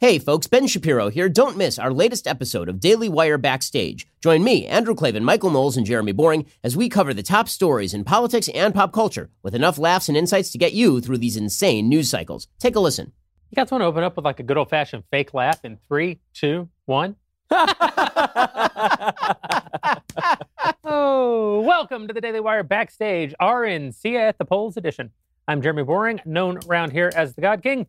Hey folks, Ben Shapiro here. Don't miss our latest episode of Daily Wire Backstage. Join me, Andrew Klavan, Michael Knowles, and Jeremy Boreing as we cover the top stories in politics and pop culture with enough laughs and insights to get you through these insane news cycles. Take a listen. You guys want to open up with like a good old fashioned fake laugh in three, two, one? oh, welcome to the Daily Wire Backstage, RNC at the Polls edition. I'm Jeremy Boreing, known around here as the God King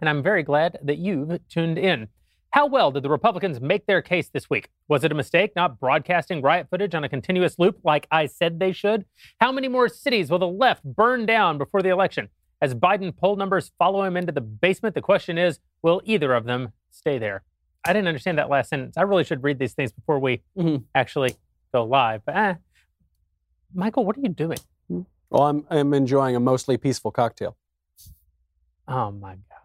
and I'm very glad that you've tuned in. How well did the Republicans make their case this week? Was it a mistake not broadcasting riot footage on a continuous loop like I said they should? How many more cities will the left burn down before the election? As Biden poll numbers follow him into the basement, the question is will either of them stay there? I didn't understand that last sentence. I really should read these things before we mm-hmm. actually go live. But eh. Michael, what are you doing? Well, I'm, I'm enjoying a mostly peaceful cocktail. Oh my God.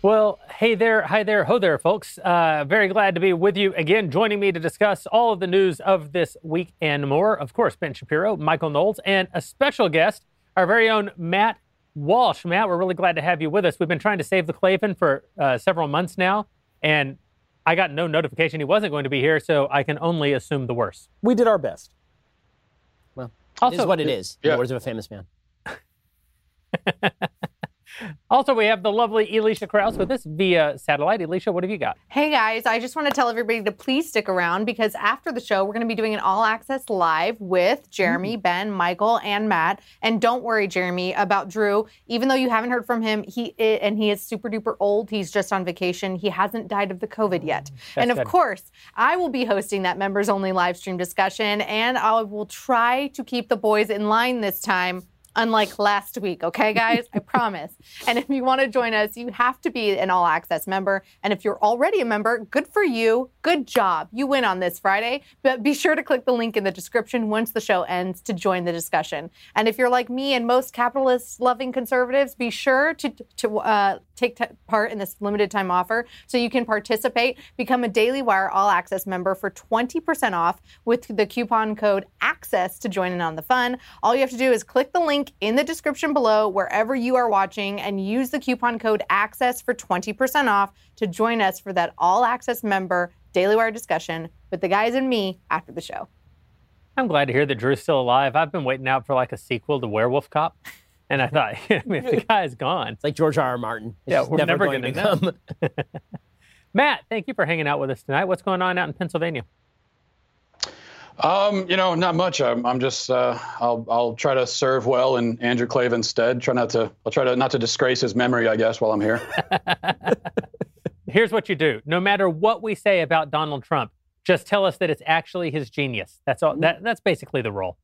Well, hey there, hi there, ho there, folks. Uh, very glad to be with you again, joining me to discuss all of the news of this week and more. Of course, Ben Shapiro, Michael Knowles, and a special guest, our very own Matt Walsh. Matt, we're really glad to have you with us. We've been trying to save the Klavan for uh, several months now, and I got no notification he wasn't going to be here, so I can only assume the worst. We did our best. Well, also, it is what it is. Yeah. In the words of a famous man. Also, we have the lovely Elisha Krauss with us via satellite. Elisha, what have you got? Hey guys, I just want to tell everybody to please stick around because after the show, we're going to be doing an all access live with Jeremy, mm. Ben, Michael, and Matt. And don't worry, Jeremy, about Drew. Even though you haven't heard from him, he and he is super duper old. He's just on vacation. He hasn't died of the COVID yet. Mm, that's and of good. course, I will be hosting that members only live stream discussion, and I will try to keep the boys in line this time unlike last week, okay, guys? I promise. And if you want to join us, you have to be an all access member. And if you're already a member, good for you. Good job. You win on this Friday. But be sure to click the link in the description once the show ends to join the discussion. And if you're like me and most capitalist loving conservatives, be sure to, to uh, take t- part in this limited time offer so you can participate. Become a Daily Wire All Access member for 20% off with the coupon code ACCESS to join in on the fun. All you have to do is click the link in the description below wherever you are watching and use the coupon code ACCESS for 20% off to join us for that All Access member Daily Wire discussion with the guys and me after the show. I'm glad to hear that Drew's still alive. I've been waiting out for like a sequel to Werewolf Cop. And I thought, I mean, if the guy's gone. It's like George R. R. Martin. It's yeah, we're never, never going to come. Matt, thank you for hanging out with us tonight. What's going on out in Pennsylvania? Um, you know, not much. I'm, I'm just, uh, I'll, I'll try to serve well in Andrew Klavan's stead. Try not to, I'll try to not to disgrace his memory, I guess, while I'm here. Here's what you do. No matter what we say about Donald Trump, just tell us that it's actually his genius. That's all. That, that's basically the role.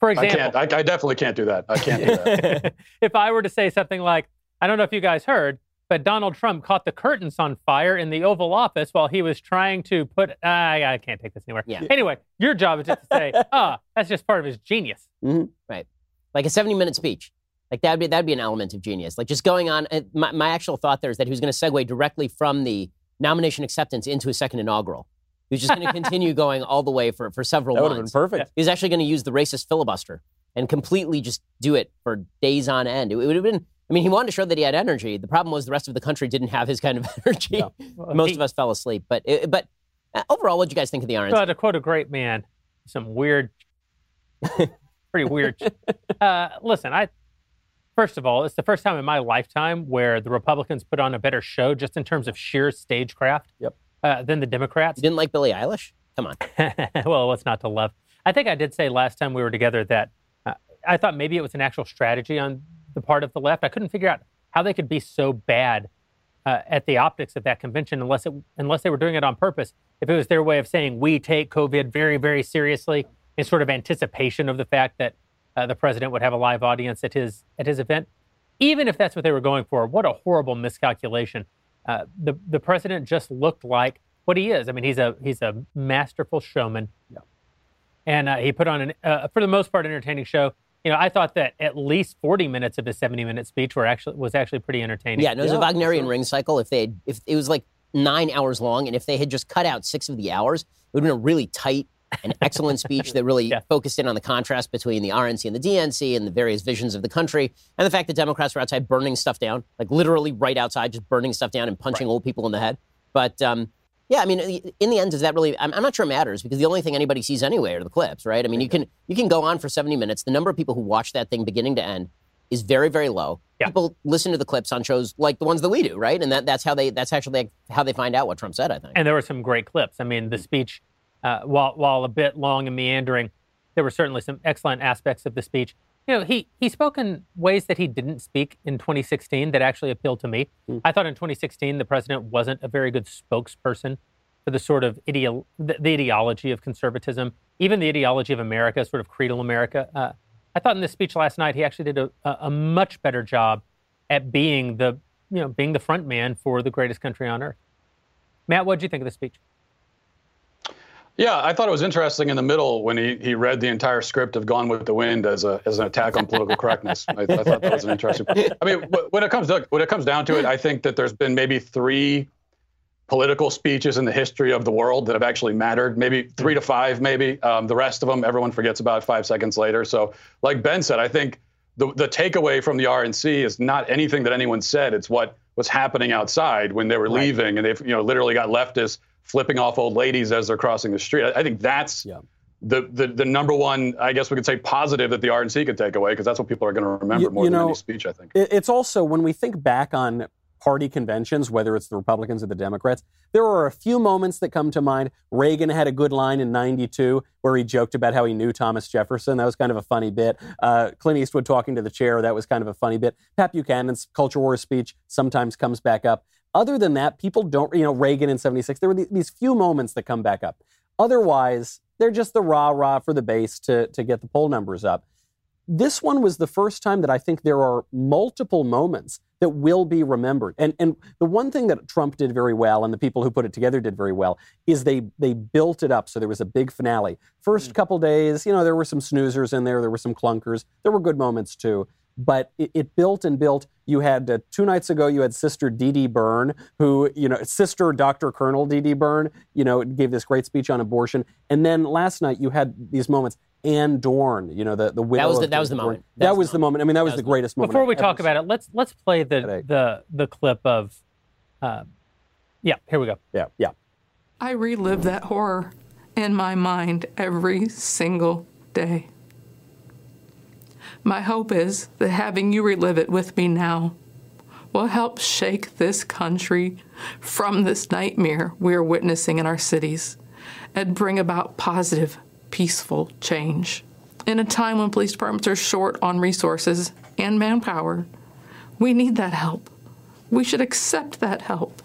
For example, I, can't, I, I definitely can't do that. I can't do that. if I were to say something like, I don't know if you guys heard, but Donald Trump caught the curtains on fire in the Oval Office while he was trying to put. Uh, I can't take this anywhere. Yeah. Anyway, your job is just to say, ah, oh, that's just part of his genius. Mm-hmm. Right. Like a 70 minute speech. Like that'd be that'd be an element of genius. Like just going on. Uh, my, my actual thought there is that he was going to segue directly from the nomination acceptance into a second inaugural. He was just going to continue going all the way for, for several that months. Would have been perfect. He was actually going to use the racist filibuster and completely just do it for days on end. It, it would have been. I mean, he wanted to show that he had energy. The problem was the rest of the country didn't have his kind of energy. Well, Most he, of us fell asleep. But it, but uh, overall, what did you guys think of the RNC? Well, to quote a great man, some weird, pretty weird. uh, listen, I first of all, it's the first time in my lifetime where the Republicans put on a better show, just in terms of sheer stagecraft. Yep uh, than the Democrats. You didn't like Billie Eilish? Come on. well, what's not to love? I think I did say last time we were together that uh, I thought maybe it was an actual strategy on the part of the left. I couldn't figure out how they could be so bad uh, at the optics of that convention unless it unless they were doing it on purpose. If it was their way of saying we take COVID very very seriously in sort of anticipation of the fact that uh, the president would have a live audience at his at his event, even if that's what they were going for, what a horrible miscalculation uh, the the president just looked like what he is. I mean, he's a he's a masterful showman, yeah. and uh, he put on an uh, for the most part entertaining show. You know, I thought that at least forty minutes of his seventy minute speech were actually was actually pretty entertaining. Yeah, no, it was yeah, a Wagnerian sure. ring cycle. If they if it was like nine hours long, and if they had just cut out six of the hours, it would have been a really tight and excellent speech that really Yeah. focused in on the contrast between the RNC and the DNC and the various visions of the country, and the fact that Democrats were outside burning stuff down, like literally right outside, just burning stuff down and punching old people in the head. But um, yeah, I mean, in the end, does that really? I'm, I'm not sure it matters because the only thing anybody sees anyway are the clips, right? I mean, you can you can go on for 70 minutes. The number of people who watch that thing beginning to end is very very low. Yeah. People listen to the clips on shows like the ones that we do, right? And that, that's how they that's actually how they find out what Trump said. I think. And there were some great clips. I mean, the speech, uh, while while a bit long and meandering, there were certainly some excellent aspects of the speech. You know, he he spoke in ways that he didn't speak in 2016 that actually appealed to me. I thought in 2016 the president wasn't a very good spokesperson for the sort of ideo- the, the ideology of conservatism, even the ideology of America, sort of creedal America. Uh, I thought in this speech last night he actually did a, a, a much better job at being the you know being the front man for the greatest country on earth. Matt, what did you think of the speech? Yeah, I thought it was interesting in the middle when he, he read the entire script of Gone with the Wind as a as an attack on political correctness. I, I thought that was an interesting. I mean, when it comes to, when it comes down to it, I think that there's been maybe three political speeches in the history of the world that have actually mattered. Maybe three to five, maybe. Um, the rest of them, everyone forgets about five seconds later. So, like Ben said, I think the the takeaway from the RNC is not anything that anyone said. It's what was happening outside when they were leaving, and they've you know literally got leftists flipping off old ladies as they're crossing the street. I, I think that's Yeah. the, the the number one, I guess we could say, positive that the RNC could take away because that's what people are going to remember You- more you than know, any speech. I think. It's also when we think back on party conventions, whether it's the Republicans or the Democrats, there are a few moments that come to mind. Reagan had a good line in '92 where he joked about how he knew Thomas Jefferson. That was kind of a funny bit. Uh, Clint Eastwood talking to the chair. That was kind of a funny bit. Pat Buchanan's culture war speech sometimes comes back up. Other than that, people don't. You know, Reagan in '76. There were these few moments that come back up. Otherwise, they're just the rah rah for the base to to get the poll numbers up this one was the first time that I think there are multiple moments that will be remembered. And and the one thing that Trump did very well, and the people who put it together did very well, is they they built it up so there was a big finale. First mm. couple days, you know, there were some snoozers in there, there were some clunkers, there were good moments too. But it, it built and built. You had uh, two nights ago, you had Sister Dede Byrne, who, you know, Sister Dr. Colonel Dede Byrne, you know, gave this great speech on abortion. And then last night, you had these moments. Ann Dorn, you know, the, the widow. That was the- of that was the moment. That, was the moment. I mean, that was the greatest moment. Before we I've talk about it, let's let's play the Today. the the clip of, uh, yeah, here we go. Yeah, yeah. I relive that horror in my mind every single day. My hope is that having you relive it with me now will help shake this country from this nightmare we are witnessing in our cities and bring about positive, peaceful change. In a time when police departments are short on resources and manpower, we need that help. We should accept that help.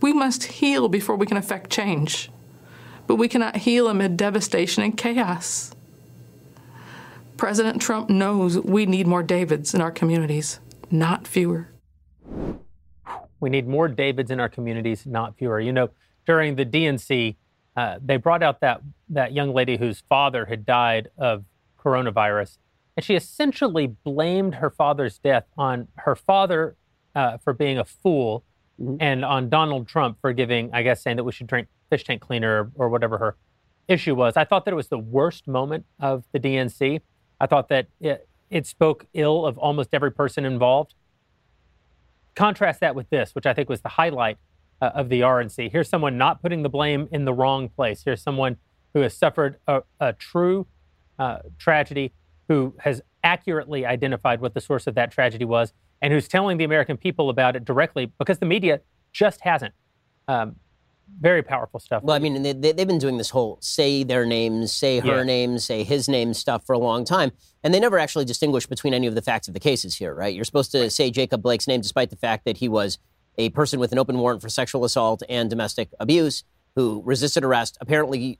We must heal before we can affect change. But we cannot heal amid devastation and chaos. President Trump knows we need more Davids in our communities, not fewer. We need more Davids in our communities, not fewer. You know, during the DNC, uh, they brought out that that young lady whose father had died of coronavirus, and she essentially blamed her father's death on her father uh, for being a fool, and on Donald Trump for giving, I guess, saying that we should drink fish tank cleaner or, or whatever her issue was. I thought that it was the worst moment of the DNC. I thought that it, it spoke ill of almost every person involved. Contrast that with this, which I think was the highlight uh, of the RNC. Here's someone not putting the blame in the wrong place. Here's someone who has suffered a, a true uh, tragedy, who has accurately identified what the source of that tragedy was, and who's telling the American people about it directly because the media just hasn't. Um, very powerful stuff. Well, I mean, they, they, they've been doing this whole say their names, say her Yeah. name, say his name stuff for a long time. And they never actually distinguish between any of the facts of the cases here, right? You're supposed to say Jacob Blake's name despite the fact that he was a person with an open warrant for sexual assault and domestic abuse who resisted arrest, apparently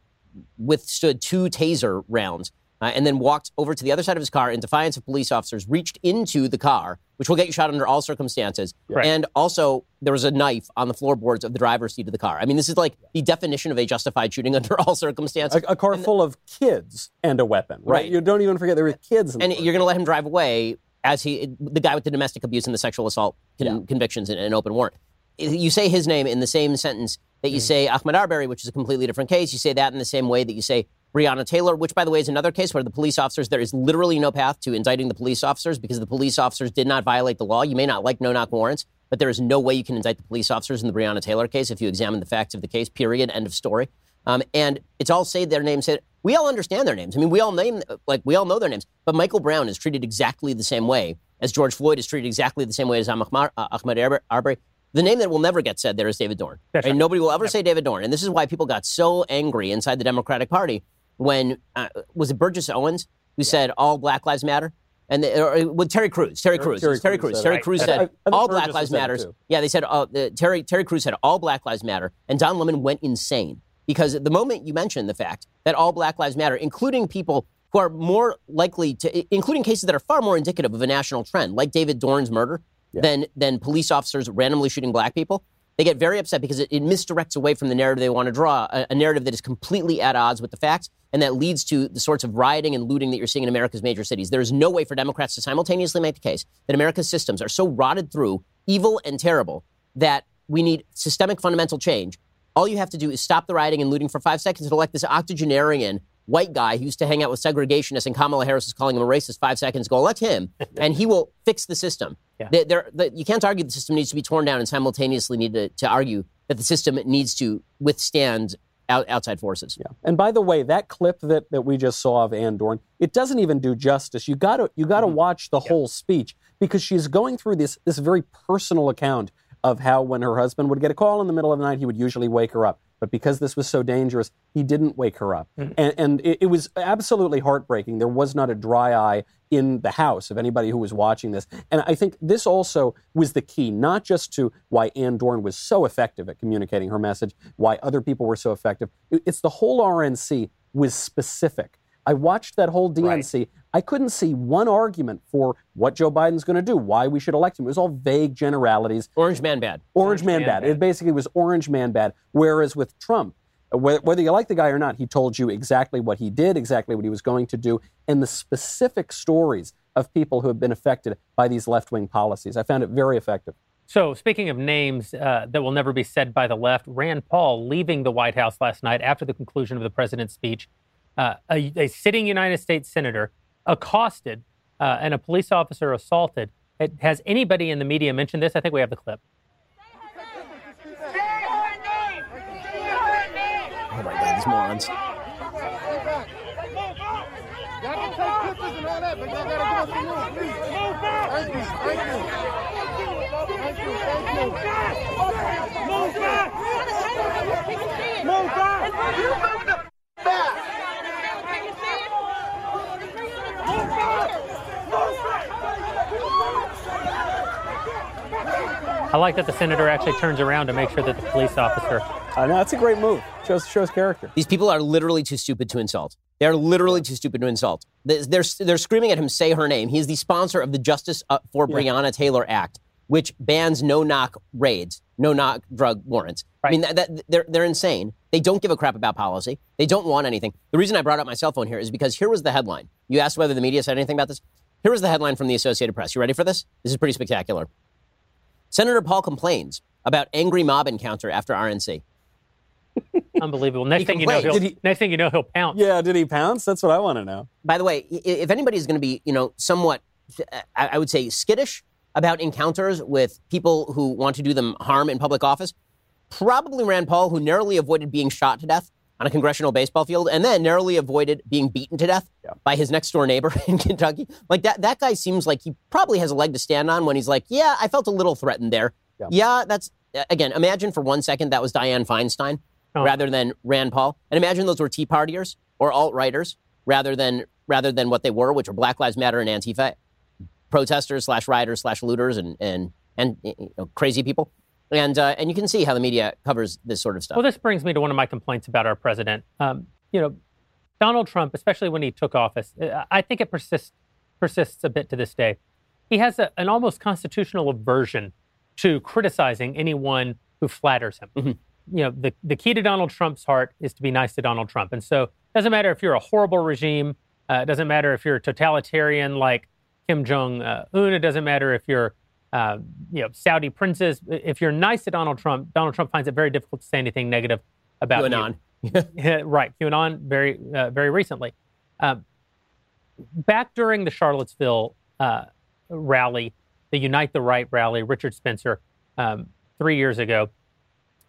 withstood two taser rounds, uh, and then walked over to the other side of his car in defiance of police officers, reached into the car, which will get you shot under all circumstances. Right. And also, there was a knife on the floorboards of the driver's seat of the car. I mean, this is like the definition of a justified shooting under all circumstances. A, a car full of kids and a weapon, right? Right. You don't even forget there were kids in and you're going to let him drive away as he, the guy with the domestic abuse and the sexual assault con- Yeah. convictions and an open warrant. you say his name in the same sentence that you Mm. say Ahmaud Arbery, which is a completely different case. You say that in the same way that you say Breonna Taylor, which, by the way, is another case where the police officers, there is literally no path to indicting the police officers because the police officers did not violate the law. You may not like no knock warrants, but there is no way you can indict the police officers in the Breonna Taylor case if you examine the facts of the case, period, end of story. Um, and it's all say their names. We all understand their names. I mean, we all name, like, we all know their names. But Michael Brown is treated exactly the same way as George Floyd is treated exactly the same way as Ahmaud, uh, Arbery. The name that will never get said there is David Dorn. That's And right. nobody will ever say David Dorn. And this is why people got so angry inside the Democratic Party when, uh, was it Burgess Owens who said all Black Lives Matter? And or, with Terry Crews, Terry Crews, Terry was Terry Crews Crews, said Terry. Crews said I think all Burgess Black Lives said Matter. Yeah, they said uh, the, Terry Terry Crews said all Black Lives Matter, and Don Lemon went insane because the moment you mention the fact that all Black Lives Matter, including people who are more likely to, including cases that are far more indicative of a national trend, like David Dorn's murder, than than police officers randomly shooting black people. They get very upset because it, it misdirects away from the narrative they want to draw, a, a narrative that is completely at odds with the facts, and that leads to the sorts of rioting and looting that you're seeing in America's major cities. There is no way for Democrats to simultaneously make the case that America's systems are so rotted through, evil and terrible, that we need systemic fundamental change. All you have to do is stop the rioting and looting for five seconds and elect this octogenarian white guy who used to hang out with segregationists, and Kamala Harris is calling him a racist five seconds ago. Elect him, and he will fix the system. Yeah. They- they're- the- you can't argue the system needs to be torn down and simultaneously need to, to argue that the system needs to withstand out, outside forces. Yeah. And by the way, that clip that, that we just saw of Ann Dorn, it doesn't even do justice. You got to you got to mm-hmm. watch the whole speech because she's going through this this very personal account of how when her husband would get a call in the middle of the night, he would usually wake her up. But because this was so dangerous, he didn't wake her up. Mm. And, and it, it was absolutely heartbreaking. There was not a dry eye in the house of anybody who was watching this. And I think this also was the key, not just to why Ann Dorn was so effective at communicating her message, why other people were so effective. It- It's the whole RNC was specific. I watched that whole DNC. I couldn't see one argument for what Joe Biden's going to do, why we should elect him. It was all vague generalities. Orange man bad. Orange, man, man bad. bad. It basically was orange man bad. Whereas with Trump, uh, whether you like the guy or not, he told you exactly what he did, exactly what he was going to do, and the specific stories of people who have been affected by these left wing policies. I found it very effective. So, speaking of names uh, that will never be said by the left, Rand Paul leaving the White House last night after the conclusion of the president's speech, uh, a, a sitting United States senator accosted uh, and a police officer assaulted. It, has anybody in the media mentioned this? I think we have the clip. Oh my God, these morons. Y'all can take pictures and all that, but y'all gotta give us some room, please. Thank you, thank you. Thank you, thank you. Move back! Move back! You move the back! Move back! Move I like that the senator actually turns around to make sure that the police officer. I know that's a great move. Shows shows character. These people are literally too stupid to insult. They are literally too stupid to insult. They're, they're, they're screaming at him, say her name. He is the sponsor of the Justice uh, for Breonna Taylor Act, which bans no knock raids, no knock drug warrants. I mean, that, that, they're, they're insane. They don't give a crap about policy. They don't want anything. The reason I brought up my cell phone here is because here was the headline. You asked whether the media said anything about this. Here was the headline from the Associated Press. You ready for this? This is pretty spectacular. Senator Paul complains about angry mob encounter after RNC. Unbelievable. Next He thing you know, he'll, he- next thing you know, he'll pounce. Yeah, did he pounce? That's what I want to know. by the way, if anybody is going to be, you know, somewhat, I I would say, skittish about encounters with people who want to do them harm in public office, probably Rand Paul, who narrowly avoided being shot to death on a congressional baseball field, and then narrowly avoided being beaten to death by his next door neighbor in Kentucky. Like that, that guy seems like he probably has a leg to stand on when he's like, yeah, I felt a little threatened there. Yeah. Yeah, that's again. Imagine for one second that was Dianne Feinstein Oh. rather than Rand Paul, and imagine those were Tea Partiers or alt righters rather than rather than what they were, which were Black Lives Matter and Antifa protesters slash rioters slash looters and and and you know, crazy people. And uh, and you can see how the media covers this sort of stuff. Well, this brings me to one of my complaints about our president. Um, you know, Donald Trump, especially when he took office, uh, I think it persists persists a bit to this day. He has a, an almost constitutional aversion to criticizing anyone who flatters him. Mhm. You know, the, the key to Donald Trump's heart is to be nice to Donald Trump. And so it doesn't matter if you're a horrible regime, uh, it doesn't matter if you're a totalitarian like Kim Jong uh, Un, it doesn't matter if you're uh, you know, Saudi princes. If you're nice to Donald Trump, Donald Trump finds it very difficult to say anything negative about QAnon. you. right, QAnon, very, uh, very recently. Um, back during the Charlottesville uh, rally, the Unite the Right rally, Richard Spencer, um, three years ago,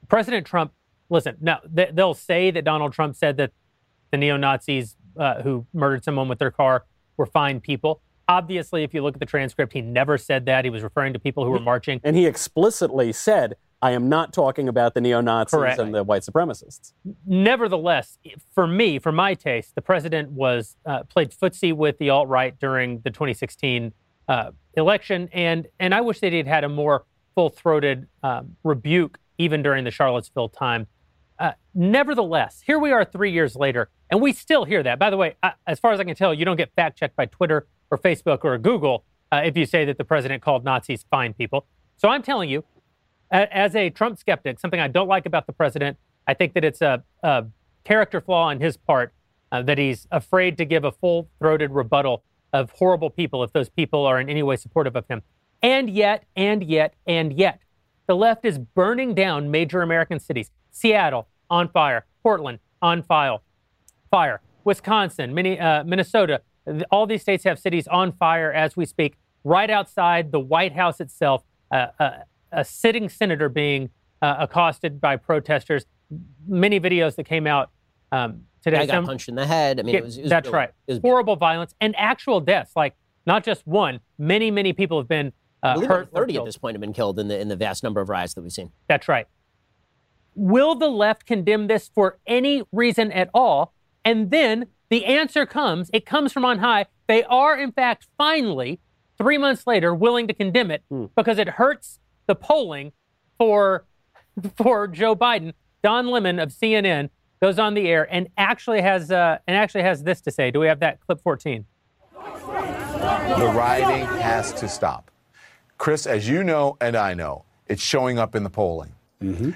President Trump. Listen, now they, they'll say that Donald Trump said that the neo Nazis uh, who murdered someone with their car were fine people. Obviously, if you look at the transcript, he never said that. He was referring to people who were marching. And he explicitly said, I am not talking about the neo Nazis and the white supremacists. Nevertheless, for me, for my taste, the president was uh, played footsie with the alt right during the 2016 uh, election, and and I wish that he'd had a more full throated um, rebuke even during the Charlottesville time. Uh, nevertheless, here we are three years later, and we still hear that. By the way, I, as far as I can tell, you don't get fact checked by Twitter or Facebook or Google uh, if you say that the president called Nazis fine people. So I'm telling you, as a Trump skeptic, something I don't like about the president, I think that it's a, a character flaw on his part uh, that he's afraid to give a full throated rebuttal of horrible people if those people are in any way supportive of him. And yet, and yet, and yet, the left is burning down major American cities. Seattle on fire, Portland on fire, fire, Wisconsin, Mini, uh, Minnesota. All these states have cities on fire as we speak. Right outside the White House itself, uh, uh, a sitting senator being uh, accosted by protesters. Many videos that came out um, today. I got Some- punched in the head. I mean, yeah, it was, it was that's right. It was Horrible violence and actual deaths. Like not just one. Many, many people have been uh, hurt. 30 at this point have been killed in the in the vast number of riots that we've seen. That's right. Will the left condemn this for any reason at all? And then the answer comes. It comes from on high. They are, in fact, finally, three months later, willing to condemn it because it hurts the polling for for Joe Biden. Don Lemon of CNN goes on the air and actually has uh, and actually has this to say. Do we have that clip 14? The rioting has to stop. Chris, as you know and I know, it's showing up in the polling.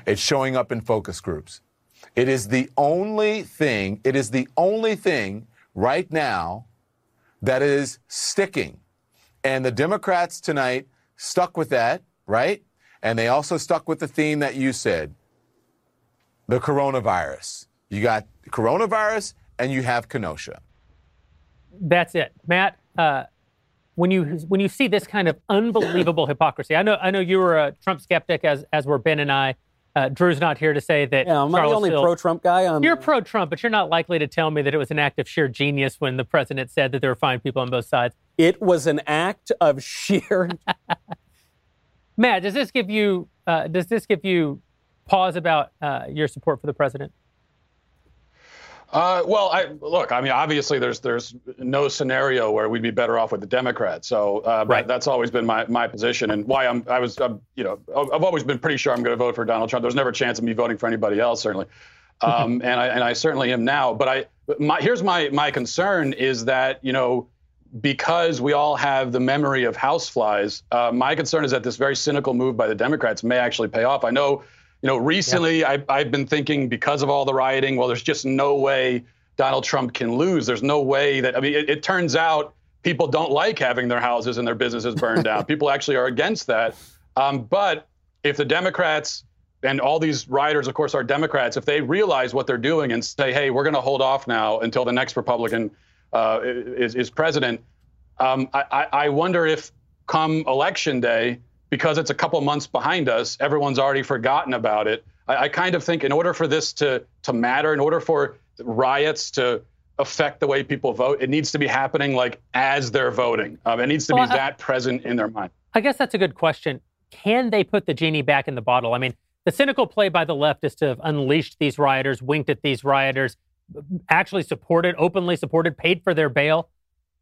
It's showing up in focus groups. It is the only thing, it is the only thing right now that is sticking. And the Democrats tonight stuck with that, right? And they also stuck with the theme that you said the coronavirus. You got coronavirus and you have Kenosha. That's it, Matt. Uh, when you when you see this kind of unbelievable hypocrisy, I know I know you were a Trump skeptic, as as were Ben and I. Uh, Drew's not here to say that. Yeah, am I the only Charlottesville- pro Trump guy on You're pro Trump, but you're not likely to tell me that it was an act of sheer genius when the president said that there were fine people on both sides. It was an act of sheer. Matt, does this give you uh, does this give you pause about uh, your support for the president? Uh, well, I look. I mean, obviously, there's there's no scenario where we'd be better off with the Democrats. So, uh, Right. that's always been my, my position, and why I'm I was um, you know I've always been pretty sure I'm going to vote for Donald Trump. There's never a chance of me voting for anybody else, certainly, um, and I and I certainly am now. But I my here's my my concern is that you know because we all have the memory of houseflies, uh, my concern is that this very cynical move by the Democrats may actually pay off. I know, you know, recently I, I've been thinking because of all the rioting, well, there's just no way Donald Trump can lose. There's no way that, I mean, it, it turns out people don't like having their houses and their businesses burned down. people actually are against that. Um, but if the Democrats and all these rioters, of course, are Democrats, if they realize what they're doing and say, hey, we're going to hold off now until the next Republican uh, is, is president, um, I I wonder if come election day, because it's a couple months behind us, everyone's already forgotten about it. I, I kind of think in order for this to, to matter, in order for riots to affect the way people vote, it needs to be happening like as they're voting. Um, it needs to Well, be I- that present in their mind. I guess that's a good question. Can they put the genie back in the bottle? I mean, the cynical play by the left is to have unleashed these rioters, winked at these rioters, actually supported, openly supported, paid for their bail.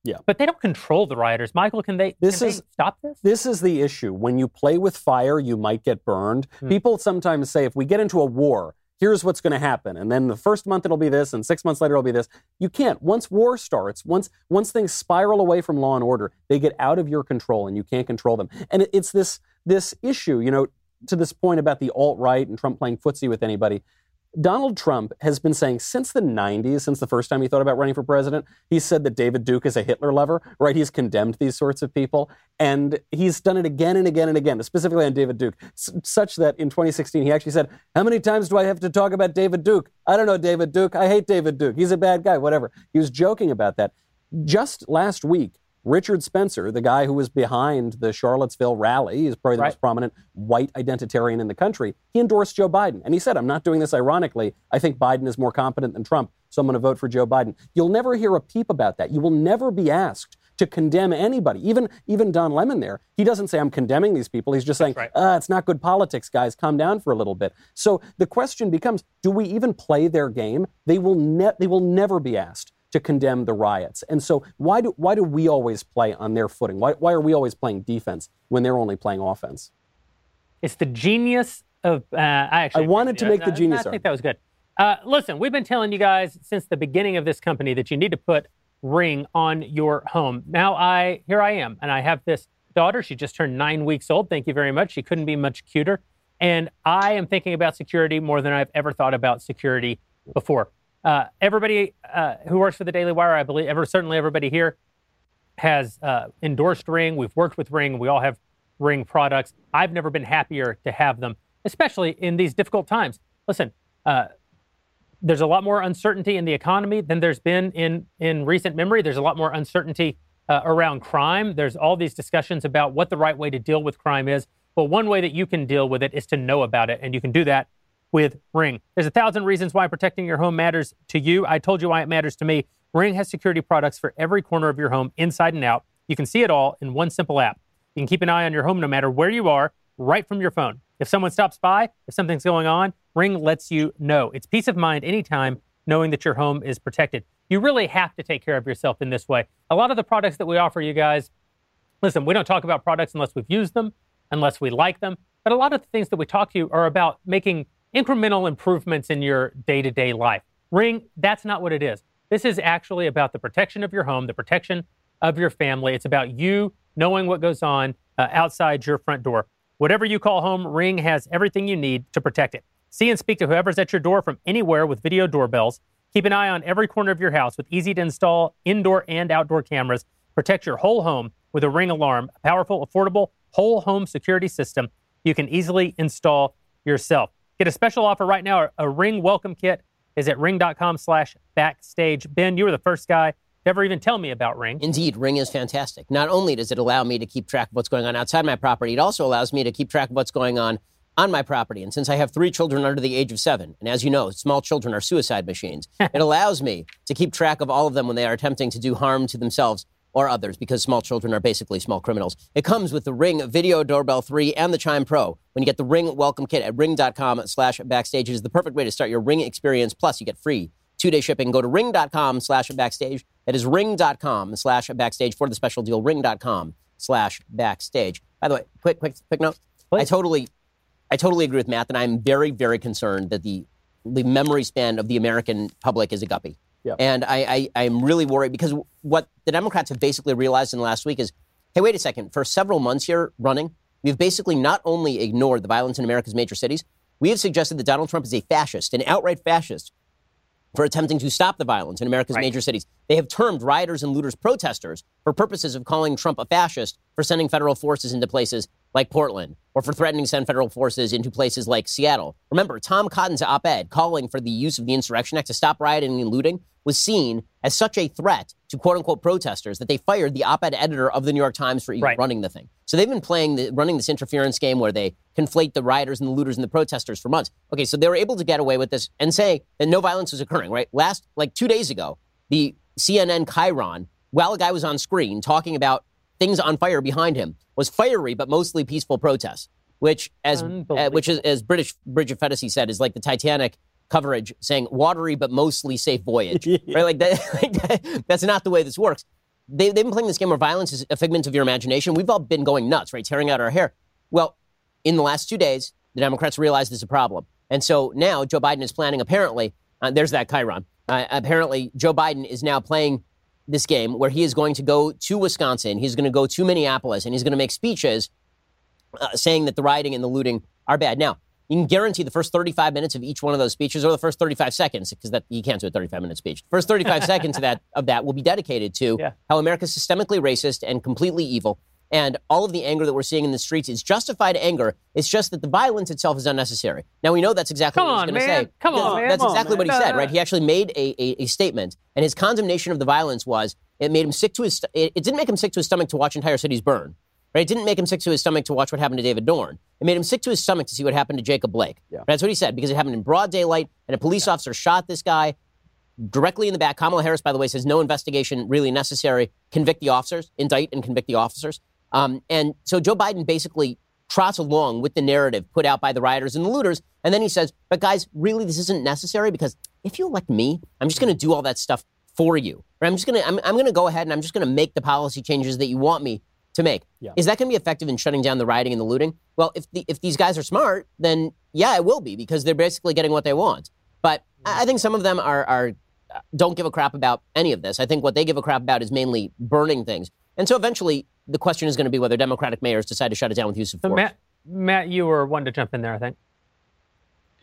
Yeah. But they don't control the rioters. Michael, can they, This can is- they stop this? This is the issue. When you play with fire, you might get burned. Hmm. People sometimes say, if we get into a war, here's what's going to happen. And then the first month it'll be this, and six months later it'll be this. You can't. Once war starts, once once things spiral away from law and order, they get out of your control, and you can't control them. And it, it's this this issue, you know, to this point about the alt right and Trump playing footsie with anybody. Donald Trump has been saying since the 90s, since the first time he thought about running for president, he said that David Duke is a Hitler lover, right? He's condemned these sorts of people. And he's done it again and again and again, specifically on David Duke, such that in 2016 he actually said, How many times do I have to talk about David Duke? I don't know David Duke. I hate David Duke. He's a bad guy, whatever. He was joking about that. Just last week, Richard Spencer, the guy who was behind the Charlottesville rally, is probably the Right. most prominent white identitarian in the country, he endorsed Joe Biden. And he said, I'm not doing this ironically. I think Biden is more competent than Trump, so I'm going to vote for Joe Biden. You'll never hear a peep about that. You will never be asked to condemn anybody, even, even Don Lemon there. He doesn't say, I'm condemning these people. He's just saying, right. ah, it's not good politics, guys. Calm down for a little bit. So the question becomes, do we even play their game? They will, ne- they will never be asked to condemn the riots. And so why do why do we always play on their footing? Why why are we always playing defense when they're only playing offense? It's the genius of. Uh, I actually. I wanted to make the genius I, I think that was good. Uh, listen, we've been telling you guys since the beginning of this company that you need to put Ring on your home. Now I here I am, and I have this daughter. She just turned nine weeks old. Thank you very much. She couldn't be much cuter, and I am thinking about security more than I've ever thought about security before. Uh, everybody uh, who works for the Daily Wire, I believe, ever certainly everybody here has uh, endorsed Ring. We've worked with Ring. We all have Ring products. I've never been happier to have them, especially in these difficult times. Listen, uh, there's a lot more uncertainty in the economy than there's been in in recent memory. There's a lot more uncertainty uh, around crime. There's all these discussions about what the right way to deal with crime is. But one way that you can deal with it is to know about it, and you can do that with Ring. There's a thousand reasons why protecting your home matters to you. I told you why it matters to me. Ring has security products for every corner of your home, inside and out. You can see it all in one simple app. You can keep an eye on your home no matter where you are, right from your phone. If someone stops by, if something's going on, Ring lets you know. It's peace of mind anytime knowing that your home is protected. You really have to take care of yourself in this way. A lot of the products that we offer you guys, listen, we don't talk about products unless we've used them, unless we like them. But a lot of the things that we talk to you are about making incremental improvements in your day to day life. Ring, that's not what it is. This is actually about the protection of your home, the protection of your family. It's about you knowing what goes on uh, outside your front door. Whatever you call home, Ring has everything you need to protect it. See and speak to whoever's at your door from anywhere with video doorbells. Keep an eye on every corner of your house with easy to install indoor and outdoor cameras. Protect your whole home with a Ring alarm, a powerful, affordable whole home security system you can easily install yourself. Get a special offer right now. A Ring welcome kit is at ring.com slash backstage. Ben, you were the first guy to ever even tell me about Ring. Indeed, Ring is fantastic. Not only does it allow me to keep track of what's going on outside my property, it also allows me to keep track of what's going on on my property. And since I have three children under the age of seven, and as you know, small children are suicide machines, it allows me to keep track of all of them when they are attempting to do harm to themselves or others because small children are basically small criminals. It comes with the Ring Video Doorbell 3 and the Chime Pro. When you get the Ring welcome kit at ring.com slash backstage, it is the perfect way to start your Ring experience. Plus, you get free two-day shipping. Go to ring.com slash backstage. That is ring.com slash backstage for the special deal. Ring.com slash backstage. By the way, quick, quick, quick note. I totally, I totally agree with Matt and I'm very, very concerned that the the memory span of the American public is a guppy. Yeah. And I, I, I'm really worried because what the Democrats have basically realized in the last week is, hey, wait a second. For several months here running, we've basically not only ignored the violence in America's major cities, we have suggested that Donald Trump is a fascist, an outright fascist, for attempting to stop the violence in America's Right. major cities. They have termed rioters and looters protesters for purposes of calling Trump a fascist for sending federal forces into places like Portland or for threatening to send federal forces into places like Seattle. Remember, Tom Cotton's op ed calling for the use of the Insurrection Act to stop rioting and looting was seen as such a threat to quote unquote protesters that they fired the op ed editor of the New York Times for even Right. running the thing. So they've been playing the, running this interference game where they conflate the rioters and the looters and the protesters for months. Okay, so they were able to get away with this and say that no violence was occurring, right? Last, like two days ago, the CNN Chiron, while a guy was on screen talking about things on fire behind him, was fiery but mostly peaceful protests, which, as uh, which is, as British Bridget Phetasy said, is like the Titanic coverage saying watery but mostly safe voyage, right? Like that, like that, that's not the way this works. They, they've been playing this game where violence is a figment of your imagination. We've all been going nuts, right? Tearing out our hair. Well, in the last two days, the Democrats realized there's a problem. And so now Joe Biden is planning, apparently, uh, there's that Chiron. Uh, apparently, Joe Biden is now playing this game where he is going to go to Wisconsin, he's going to go to Minneapolis, and he's going to make speeches uh, saying that the rioting and the looting are bad. Now, you can guarantee the first 35 minutes of each one of those speeches, or the first 35 seconds, because that you can't do a 35 minute speech. First 35 seconds of that of that will be dedicated to Yeah. how America's systemically racist and completely evil. And all of the anger that we're seeing in the streets is justified anger. It's just that the violence itself is unnecessary. Now we know that's exactly Come what he's going to say. Come That's- on, man. That's Come on, exactly what he said, No, right? He actually made a, a, a statement, and his condemnation of the violence was it made him sick to his. st- It, it didn't make him sick to his stomach to watch entire cities burn. Right? It didn't make him sick to his stomach to watch what happened to David Dorn. It made him sick to his stomach to see what happened to Jacob Blake. That's what he said because it happened in broad daylight, and a police officer shot this guy directly in the back. Kamala Harris, by the way, says no investigation really necessary. Convict the officers, indict and convict the officers. Um, and so Joe Biden basically trots along with the narrative put out by the rioters and the looters, and then he says, "But guys, really, this isn't necessary because if you elect me, I'm just going to do all that stuff for you. Or I'm just going to I'm, I'm going to go ahead and I'm just going to make the policy changes that you want me to make. Is that going to be effective in shutting down the rioting and the looting? Well, if the, if these guys are smart, then yeah, it will be because they're basically getting what they want. But I I think some of them are are don't give a crap about any of this. I think what they give a crap about is mainly burning things. And so eventually, the question is going to be whether Democratic mayors decide to shut it down with use of So force. Matt, Matt, you were one to jump in there, I think.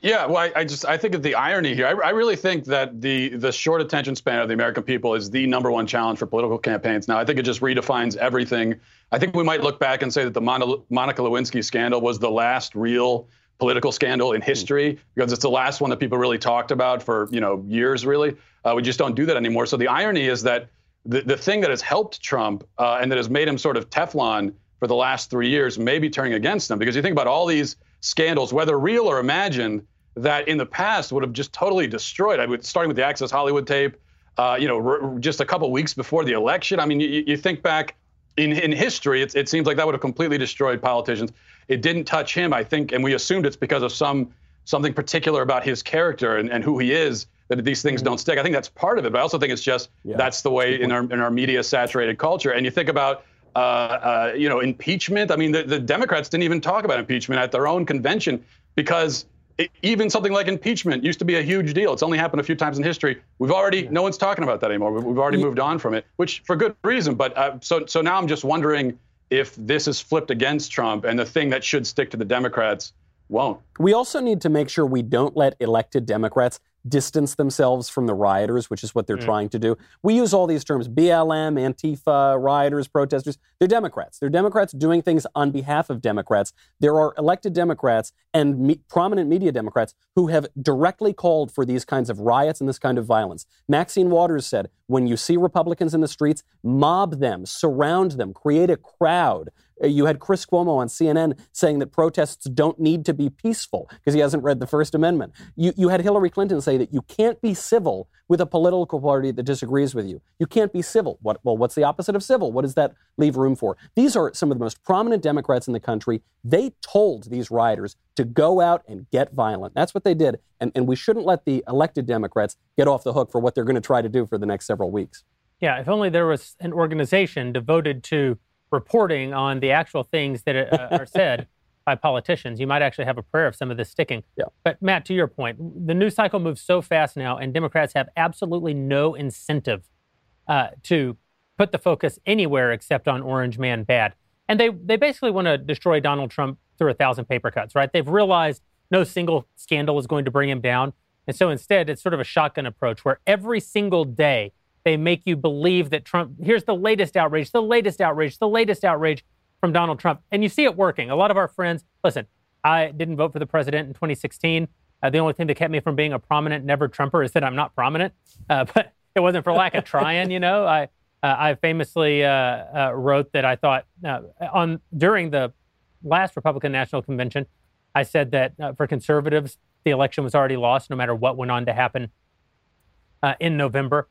Yeah, well, I, I just I think of the irony here. I, I really think that the the short attention span of the American people is the number one challenge for political campaigns. Now, I think it just redefines everything. I think we might look back and say that the Mon- Monica Lewinsky scandal was the last real political scandal in history because it's the last one that people really talked about for you know years. Really, uh, we just don't do that anymore. So the irony is that the the thing that has helped Trump uh, and that has made him sort of Teflon for the last three years may be turning against him because you think about all these scandals, whether real or imagined, that in the past would have just totally destroyed. I would starting with the Access Hollywood tape, uh, you know, r- just a couple weeks before the election. I mean, you, you think back in in history, it, it seems like that would have completely destroyed politicians. It didn't touch him, I think, and we assumed it's because of some something particular about his character and, and who he is that these things don't stick. I think that's part of it, but I also think it's just that's the way in our in our media saturated culture. And you think about uh, uh, you know impeachment. I mean, the, the Democrats didn't even talk about impeachment at their own convention because it, even something like impeachment used to be a huge deal. It's only happened a few times in history. We've already no one's talking about that anymore. We've, already moved on from it, which for good reason. But uh, so so now I'm just wondering if this is flipped against Trump and the thing that should stick to the Democrats won't. We also need to make sure we don't let elected Democrats distance themselves from the rioters, which is what they're mm. trying to do. We use all these terms BLM, Antifa, rioters, protesters. They're Democrats. They're Democrats doing things on behalf of Democrats. There are elected Democrats and me- prominent media Democrats who have directly called for these kinds of riots and this kind of violence. Maxine Waters said, when you see Republicans in the streets, mob them, surround them, create a crowd. Uh, You had Chris Cuomo on CNN saying that protests don't need to be peaceful because he hasn't read the First Amendment. You, you had Hillary Clinton say that you can't be civil with a political party that disagrees with you. You can't be civil. What, well, what's the opposite of civil? What does that leave room for? These are some of the most prominent Democrats in the country. They told these rioters to go out and get violent. That's what they did. And, and we shouldn't let the elected Democrats get off the hook for what they're going to try to do for the next several weeks. Yeah, if only there was an organization devoted to reporting on the actual things that uh, are said by politicians, you might actually have a prayer of some of this sticking. Yeah. But Matt, to your point, the news cycle moves so fast now, and Democrats have absolutely no incentive uh, to put the focus anywhere except on Orange Man bad. And they they basically want to destroy Donald Trump through a thousand paper cuts, right? They've realized no single scandal is going to bring him down. And so instead, it's sort of a shotgun approach where every single day they make you believe that Trump, here's the latest outrage, the latest outrage, the latest outrage from Donald Trump. And you see it working. A lot of our friends, listen, I didn't vote for the president in 2016. Uh, the only thing that kept me from being a prominent never Trumper is that I'm not prominent. Uh, but it wasn't for lack of trying, you know. I uh, I famously uh, uh, wrote that I thought uh, on during the last Republican National Convention, I said that for conservatives, the election was already lost, no matter what went on to happen in November.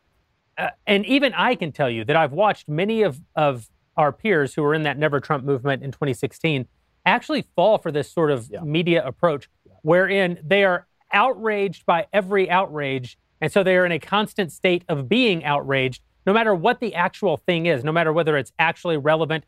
Uh, and even I can tell you that I've watched many of, of our peers who were in that Never Trump movement in 2016 actually fall for this sort of media approach, wherein they are outraged by every outrage. And so they are in a constant state of being outraged, no matter what the actual thing is, no matter whether it's actually relevant,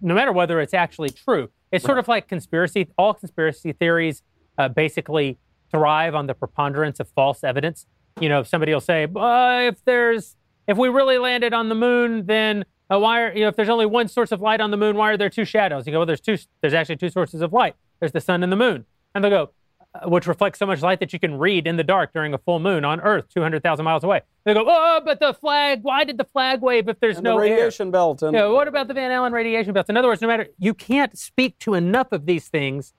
no matter whether it's actually true. It's sort of like conspiracy, all conspiracy theories uh, basically thrive on the preponderance of false evidence. You know, if somebody will say, uh, if there's, if we really landed on the moon, then uh, why are, you know, if there's only one source of light on the moon, why are there two shadows? You go, well, there's two, there's actually two sources of light. There's the sun and the moon. And they'll go, uh, which reflects so much light that you can read in the dark during a full moon on Earth, 200,000 miles away. They go, oh, but the flag, why did the flag wave if there's And no the air? radiation belt. And, Yeah, what about the Van Allen radiation belts? In other words, no matter, you can't speak to enough of these things.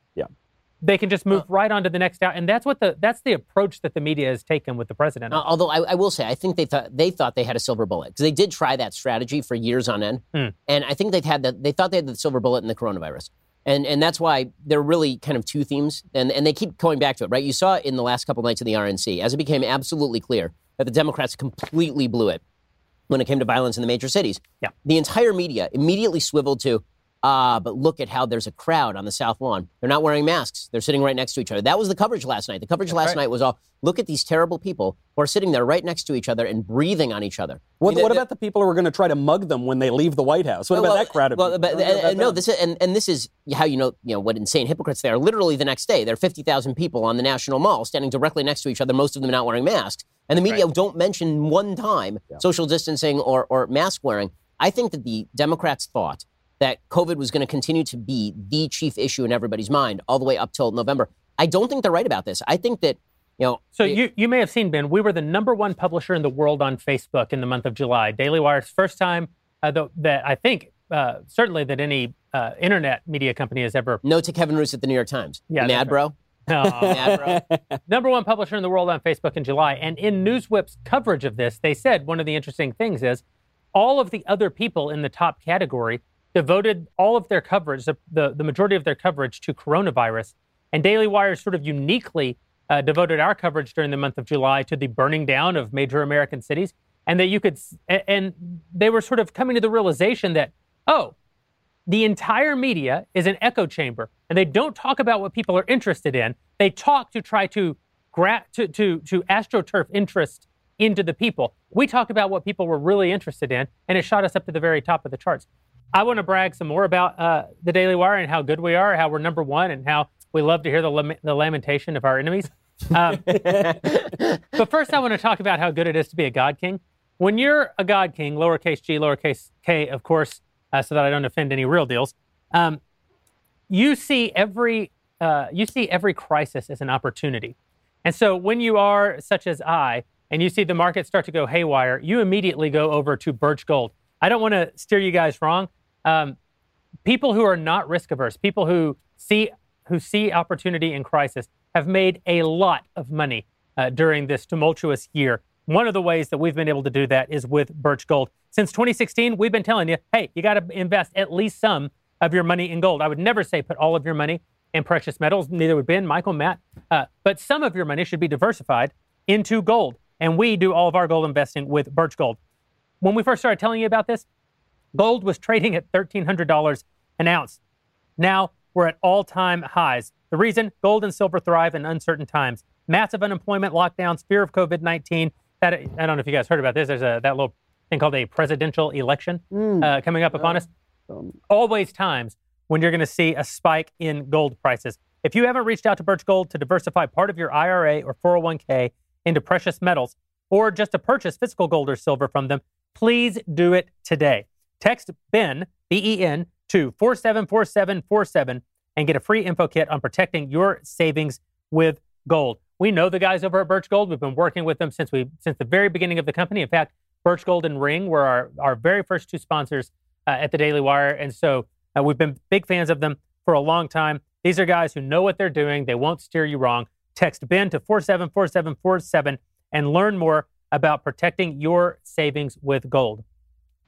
They can just move right on to the next out. And that's what the, that's the approach that the media has taken with the president. Uh, although I, I will say, I think they thought they thought they had a silver bullet because they did try that strategy for years on end, Hmm. and I think they've had that. They thought they had the silver bullet in the coronavirus, and and that's why they're really kind of two themes, and and they keep going back to it. Right? You saw it in the last couple nights of the RNC as it became absolutely clear that the Democrats completely blew it when it came to violence in the major cities. Yeah. The entire media immediately swiveled to, ah, but look at how there's a crowd on the South Lawn. They're not wearing masks. They're sitting right next to each other. That was the coverage last night. The coverage last right. night was all, look at these terrible people who are sitting there right next to each other and breathing on each other. what, I mean, what about the people who are going to try to mug them when they leave the White House? What about that crowd of well, people? but, and- and no, this is, and, and this is how you know, you know what insane hypocrites they are. Literally the next day, there are 50,000 people on the National Mall standing directly next to each other, most of them not wearing masks. And the media don't mention one time social distancing or, or mask wearing. I think that the Democrats thought that COVID was going to continue to be the chief issue in everybody's mind all the way up till November. I don't think they're right about this. I think that, you know, So it- you, you may have seen, Ben, we were the number one publisher in the world on Facebook in the month of July. Daily Wire's first time uh, th- that I think, uh, certainly that any uh, internet media company has ever. no to Kevin Roose at the New York Times. Yeah, Mad bro. No. Mad bro. number one publisher in the world on Facebook in July. And in Newswhip's coverage of this, they said one of the interesting things is all of the other people in the top category devoted all of their coverage, the, the, the majority of their coverage to coronavirus. And Daily Wire sort of uniquely uh, devoted our coverage during the month of July to the burning down of major American cities. And that you could, and they were sort of coming to the realization that, oh, the entire media is an echo chamber and they don't talk about what people are interested in they talk to try to gra- to, to, to astroturf interest into the people we talked about what people were really interested in and it shot us up to the very top of the charts i want to brag some more about uh, the daily wire and how good we are how we're number one and how we love to hear the, lam- the lamentation of our enemies um, but first, I want to talk about how good it is to be a God King. When you're a God King, lowercase g, lowercase k, of course, uh, so that I don't offend any real deals, um, you see every uh, you see every crisis as an opportunity. And so when you are such as I, and you see the market start to go haywire, you immediately go over to Birch Gold. I don't want to steer you guys wrong. Um, people who are not risk averse, people who see who see opportunity in crisis, have made a lot of money uh, during this tumultuous year. One of the ways that we've been able to do that is with Birch Gold. Since 2016, we've been telling you, hey, you got to invest at least some of your money in gold. I would never say put all of your money in precious metals. Neither would Ben, Michael, Matt. Uh, but some of your money should be diversified into gold. And we do all of our gold investing with Birch Gold. When we first started telling you about this, gold was trading at $1,300 an ounce. Now we're at all time highs. The reason gold and silver thrive in uncertain times massive unemployment, lockdowns, fear of COVID 19. That I don't know if you guys heard about this. There's a that little thing called a presidential election uh, coming up upon us. Always times when you're going to see a spike in gold prices. If you haven't reached out to Birch Gold to diversify part of your IRA or 401k into precious metals, or just to purchase physical gold or silver from them, please do it today. Text Ben, B E N, to 474747 and get a free info kit on protecting your savings with gold. We know the guys over at Birch Gold. We've been working with them since we since the very beginning of the company. In fact, Birch Gold and Ring were our, our very first two sponsors uh, at the Daily Wire. And so uh, we've been big fans of them for a long time. These are guys who know what they're doing. They won't steer you wrong. Text Ben to 474747 and learn more about protecting your savings with gold.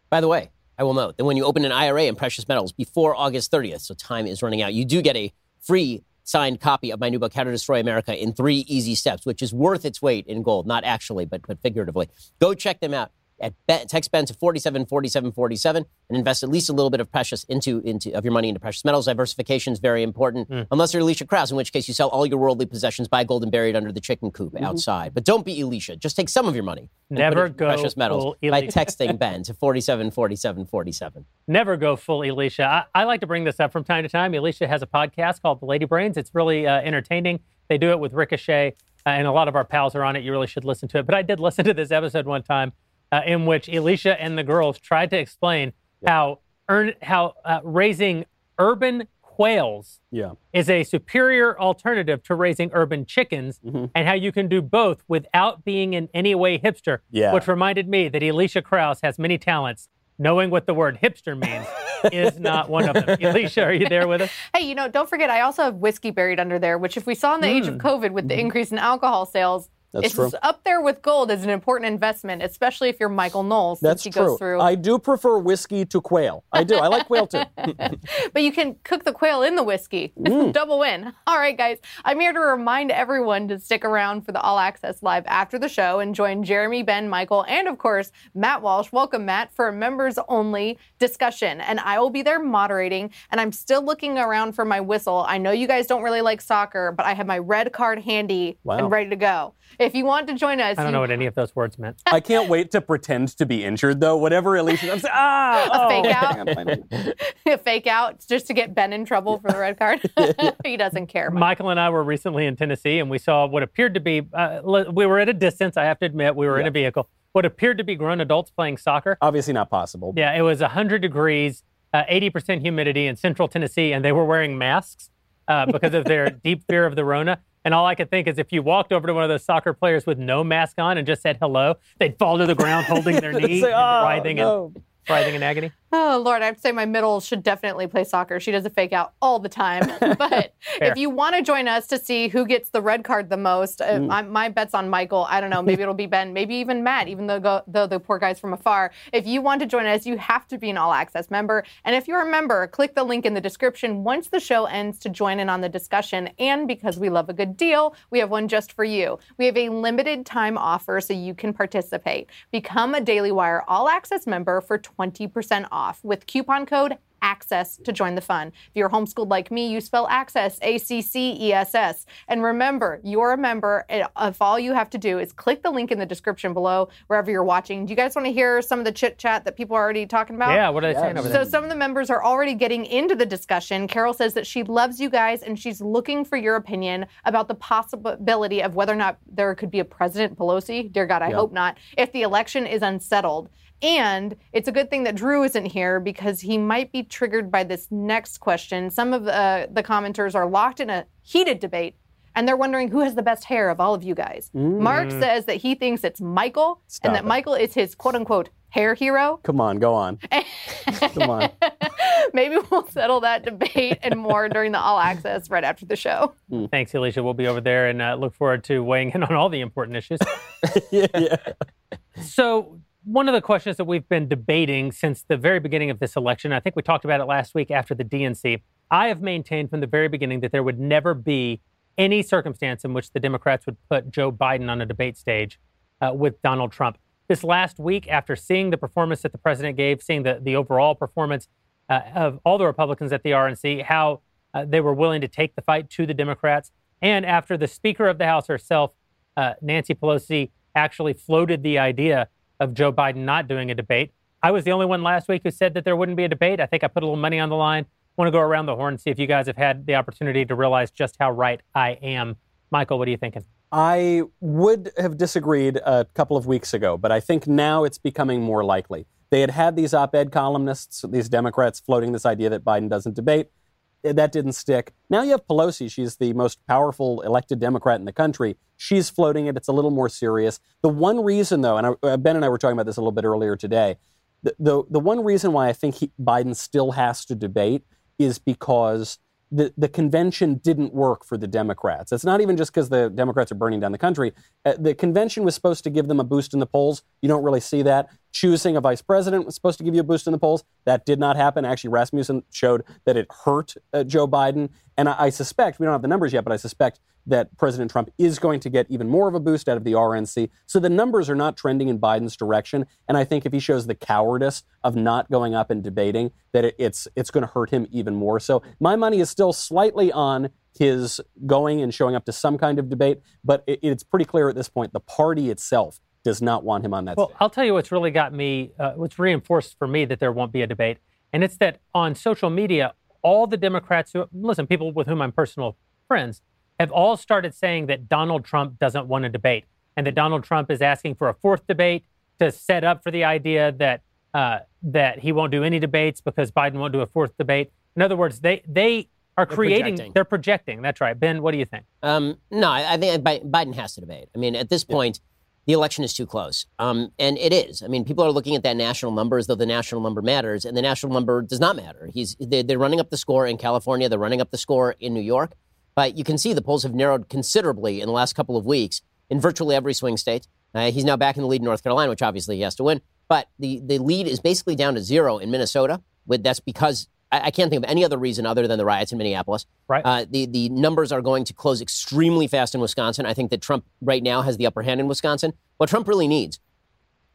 By the way, I will note that when you open an IRA in precious metals before August 30th, so time is running out, you do get a free signed copy of my new book, How to Destroy America in Three Easy Steps, which is worth its weight in gold. Not actually, but, but figuratively. Go check them out. At ben, text Ben to 474747 and invest at least a little bit of precious into, into of your money into precious metals. Diversification is very important, unless you're Elisha Krauss, in which case you sell all your worldly possessions, buy gold and bury it under the chicken coop outside. But don't be Elisha. Just take some of your money. Never go precious metals by texting Ben to 474747. never go full Elisha. I, I like to bring this up from time to time. Elisha has a podcast called The Lady Brains. It's really uh, entertaining. They do it with Ricochet, uh, and a lot of our pals are on it. You really should listen to it. But I did listen to this episode one time uh, in which Elisha and the girls tried to explain how earn, how uh, raising urban quails Yeah. is a superior alternative to raising urban chickens Mm-hmm. and how you can do both without being in any way hipster. Yeah. Which reminded me that Elisha Krauss has many talents. Knowing what the word hipster means is not one of them. Elisha, are you there with us? Hey, you know, don't forget, I also have whiskey buried under there, which, if we saw in the age of COVID with the increase in alcohol sales, Mm. Mm-hmm. That's it's true. up there with gold as an important investment, especially if you're Michael Knowles, That's he true. goes through. I do prefer whiskey to quail. I do. I like quail too. but you can cook the quail in the whiskey. Mm. Double win. All right, guys. I'm here to remind everyone to stick around for the All Access Live after the show and join Jeremy, Ben, Michael, and of course, Matt Walsh. Welcome, Matt, for a members only discussion. And I will be there moderating. And I'm still looking around for my whistle. I know you guys don't really like soccer, but I have my red card handy Wow. and ready to go. If you want to join us, I don't you- know what any of those words meant. I can't wait to pretend to be injured though. Whatever Elisha, I'm saying, ah, A oh, fake out? hang on, hang on. fake out just to get Ben in trouble for the red card. he doesn't care. Mike. Michael and I were recently in Tennessee, and we saw what appeared to be. Uh, we were at a distance. I have to admit, we were in a vehicle. What appeared to be grown adults playing soccer. Obviously not possible. Yeah, it was 100 degrees, uh, 80% humidity in central Tennessee, and they were wearing masks uh, because of their deep fear of the Rona. And all I could think is if you walked over to one of those soccer players with no mask on and just said hello, they'd fall to the ground holding their knee, and "Oh, writhing, no." in, writhing in agony. Oh Lord, I'd say my middle should definitely play soccer. She does a fake out all the time. but if you want to join us to see who gets the red card the most, uh, I, my bet's on Michael. I don't know. Maybe it'll be Ben. Maybe even Matt. Even though go, though the poor guy's from afar. If you want to join us, you have to be an all access member. And if you're a member, click the link in the description once the show ends to join in on the discussion. And because we love a good deal, we have one just for you. We have a limited time offer so you can participate. Become a Daily Wire all access member for 20% off with coupon code access to join the fun. If you're homeschooled like me, you spell access A C C E S S. And remember, you're a member. and If all you have to do is click the link in the description below wherever you're watching. Do you guys want to hear some of the chit chat that people are already talking about? Yeah, what are they saying Yes. over So some of the members are already getting into the discussion. Carol says that she loves you guys and she's looking for your opinion about the possibility of whether or not there could be a President Pelosi. Dear God, I hope not. If the election is unsettled. And it's a good thing that Drew isn't here because he might be triggered by this next question. Some of the, the commenters are locked in a heated debate and they're wondering who has the best hair of all of you guys. Mark mm. says that he thinks it's Michael Stop and that it. Michael is his quote unquote hair hero. Come on, go on. Come on. Maybe we'll settle that debate and more during the all access right after the show. Hmm. Thanks, Elisha. We'll be over there and uh, look forward to weighing in on all the important issues. yeah, yeah. So, one of the questions that we've been debating since the very beginning of this election, I think we talked about it last week after the DNC. I have maintained from the very beginning that there would never be any circumstance in which the Democrats would put Joe Biden on a debate stage uh, with Donald Trump. This last week, after seeing the performance that the president gave, seeing the, the overall performance uh, of all the Republicans at the RNC, how uh, they were willing to take the fight to the Democrats, and after the Speaker of the House herself, uh, Nancy Pelosi, actually floated the idea of Joe Biden not doing a debate. I was the only one last week who said that there wouldn't be a debate. I think I put a little money on the line. want to go around the horn and see if you guys have had the opportunity to realize just how right I am. Michael, what are you thinking? I would have disagreed a couple of weeks ago, but I think now it's becoming more likely. They had had these op ed columnists, these Democrats, floating this idea that Biden doesn't debate. Eh, That didn't stick. Now you have Pelosi. She's the most powerful elected Democrat in the country. She's floating it. It's a little more serious. The one reason, though, and I, uh, Ben and I were talking about this a little bit earlier today, the, the, the one reason why I think he, Biden still has to debate is because the, the convention didn't work for the Democrats. It's not even just because the Democrats are burning down the country. Uh, the convention was supposed to give them a boost in the polls. You don't really see that. Choosing a vice president was supposed to give you a boost in the polls. That did not happen. Actually, Rasmussen showed that it hurt uh, Joe Biden. And I, I suspect, we don't have the numbers yet, but I suspect that President Trump is going to get even more of a boost out of the RNC. So the numbers are not trending in Biden's direction. And I think if he shows the cowardice of not going up and debating, that it, it's it's going to hurt him even more. So my money is still slightly on his going and showing up to some kind of debate, but it, it's pretty clear at this point the party itself does not want him on that Well, stage. I'll tell you what's really got me, uh, what's reinforced for me that there won't be a debate. And it's that on social media, all the Democrats who, listen, people with whom I'm personal friends, have all started saying that Donald Trump doesn't want a debate and that Donald Trump is asking for a fourth debate to set up for the idea that uh, that he won't do any debates because Biden won't do a fourth debate. In other words, they they are creating. projecting. They're projecting. That's right. Ben, what do you think? Um, no, I, I think Biden has to debate. I mean, at this point, the election is too close, um, and it is. I mean, people are looking at that national number as though the national number matters, and the national number does not matter. He's they, they're running up the score in California, they're running up the score in New York, but you can see the polls have narrowed considerably in the last couple of weeks in virtually every swing state. Uh, he's now back in the lead in North Carolina, which obviously he has to win, but the the lead is basically down to zero in Minnesota. With that's because I, I can't think of any other reason other than the riots in Minneapolis. Right. Uh, the the numbers are going to close extremely fast in Wisconsin. I think that Trump right now has the upper hand in Wisconsin. What Trump really needs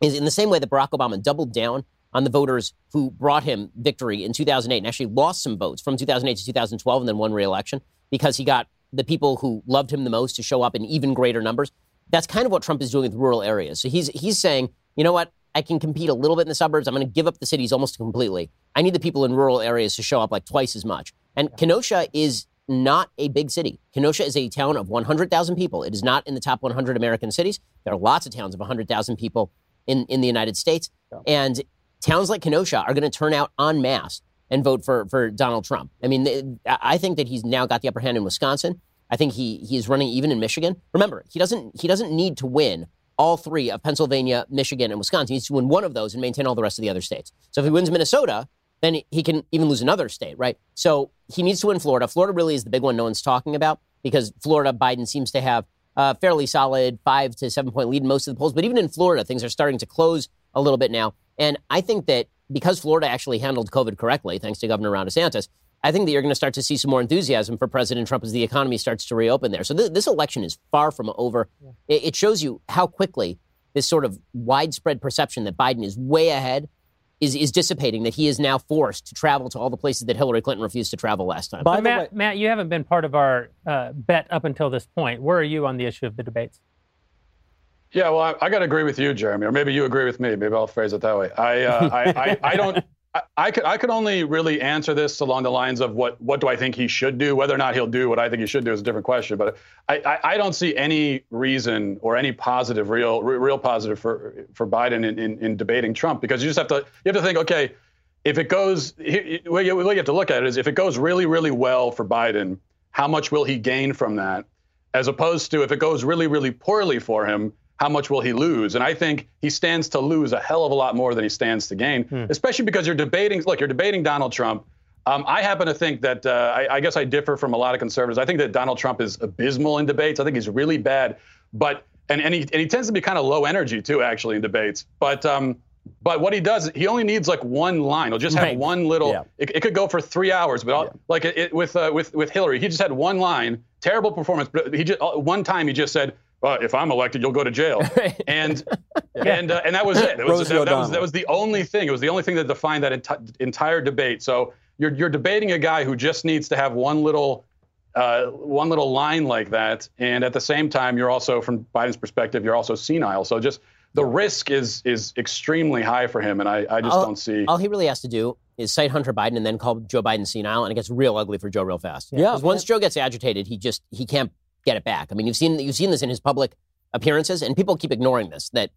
is in the same way that Barack Obama doubled down on the voters who brought him victory in 2008 and actually lost some votes from 2008 to 2012 and then won re-election because he got the people who loved him the most to show up in even greater numbers. That's kind of what Trump is doing with rural areas. So he's he's saying, you know what? I can compete a little bit in the suburbs. I'm going to give up the cities almost completely. I need the people in rural areas to show up like twice as much. And Kenosha is not a big city. Kenosha is a town of 100,000 people. It is not in the top 100 American cities. There are lots of towns of 100,000 people in, in the United States. And towns like Kenosha are going to turn out en masse and vote for, for Donald Trump. I mean, I think that he's now got the upper hand in Wisconsin. I think he, he is running even in Michigan. Remember, he doesn't, he doesn't need to win all three of Pennsylvania, Michigan, and Wisconsin. He needs to win one of those and maintain all the rest of the other states. So if he wins Minnesota, then he can even lose another state, right? So he needs to win Florida. Florida really is the big one no one's talking about because Florida, Biden seems to have a fairly solid five to seven point lead in most of the polls. But even in Florida, things are starting to close a little bit now. And I think that because Florida actually handled COVID correctly, thanks to Governor Ron DeSantis, I think that you're going to start to see some more enthusiasm for President Trump as the economy starts to reopen there. So th- this election is far from over. It, it shows you how quickly this sort of widespread perception that Biden is way ahead is, is dissipating, that he is now forced to travel to all the places that Hillary Clinton refused to travel last time. By the Matt, way, Matt, you haven't been part of our uh, bet up until this point. Where are you on the issue of the debates? Yeah, well, I, I got to agree with you, Jeremy, or maybe you agree with me. Maybe I'll phrase it that way. I, uh, I, I, I don't. I, I could, I could only really answer this along the lines of what, what do I think he should do. Whether or not he'll do what I think he should do is a different question. But I, I, I don't see any reason or any positive, real, real positive for, for Biden in, in, in debating Trump because you just have to, you have to think, okay, if it goes, what you have to look at is if it goes really, really well for Biden, how much will he gain from that? As opposed to if it goes really, really poorly for him, how much will he lose? And I think he stands to lose a hell of a lot more than he stands to gain, especially because you're debating, look, you're debating Donald Trump. Um, I happen to think that, uh, I, I guess I differ from a lot of conservatives. I think that Donald Trump is abysmal in debates. I think he's really bad. But, and, and, he, and he tends to be kind of low energy too, actually, in debates. But, um, but what he does, he only needs like one line. He'll just have Right. one little. Yeah. It, it could go for three hours, but I'll, like it, it, with uh, with with Hillary, he just had one line, terrible performance. But he just uh, one time he just said, well, "If I'm elected, you'll go to jail," and and uh, and that was it. It was, Rosie that, that was that was the only thing. It was the only thing that defined that enti- entire debate. So you're you're debating a guy who just needs to have one little. Uh, one little line like that, and at the same time, you're also, from Biden's perspective, you're also senile. So just the risk is is extremely high for him, and I, I just All- don't see. All he really has to do is cite Hunter Biden and then call Joe Biden senile, and it gets real ugly for Joe real fast. Yeah. 'Cause once Joe gets agitated, he just he can't get it back. I mean, you've seen you've seen this in his public appearances, and people keep ignoring this. That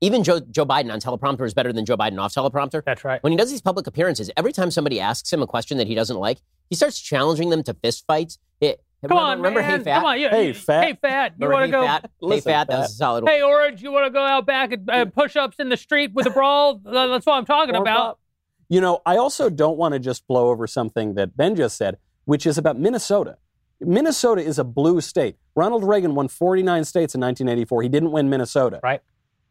even Joe Joe Biden on teleprompter is better than Joe Biden off teleprompter. That's right. When he does these public appearances, every time somebody asks him a question that he doesn't like, he starts challenging them to fist fights. It, Come remember, on, remember man. Hey Fat? Come on, you, Hey, Fat. Hey, fat. You want to Hey go? Fat? Hey Listen, Fat, that was a solid one. Hey, Orange, you want to go out back and uh, push ups in the street with a brawl? That's what I'm talking Or about. Bob. You know, I also don't want to just blow over something that Ben just said, which is about Minnesota. Minnesota is a blue state. Ronald Reagan won 49 states in 1984. He didn't win Minnesota. Right.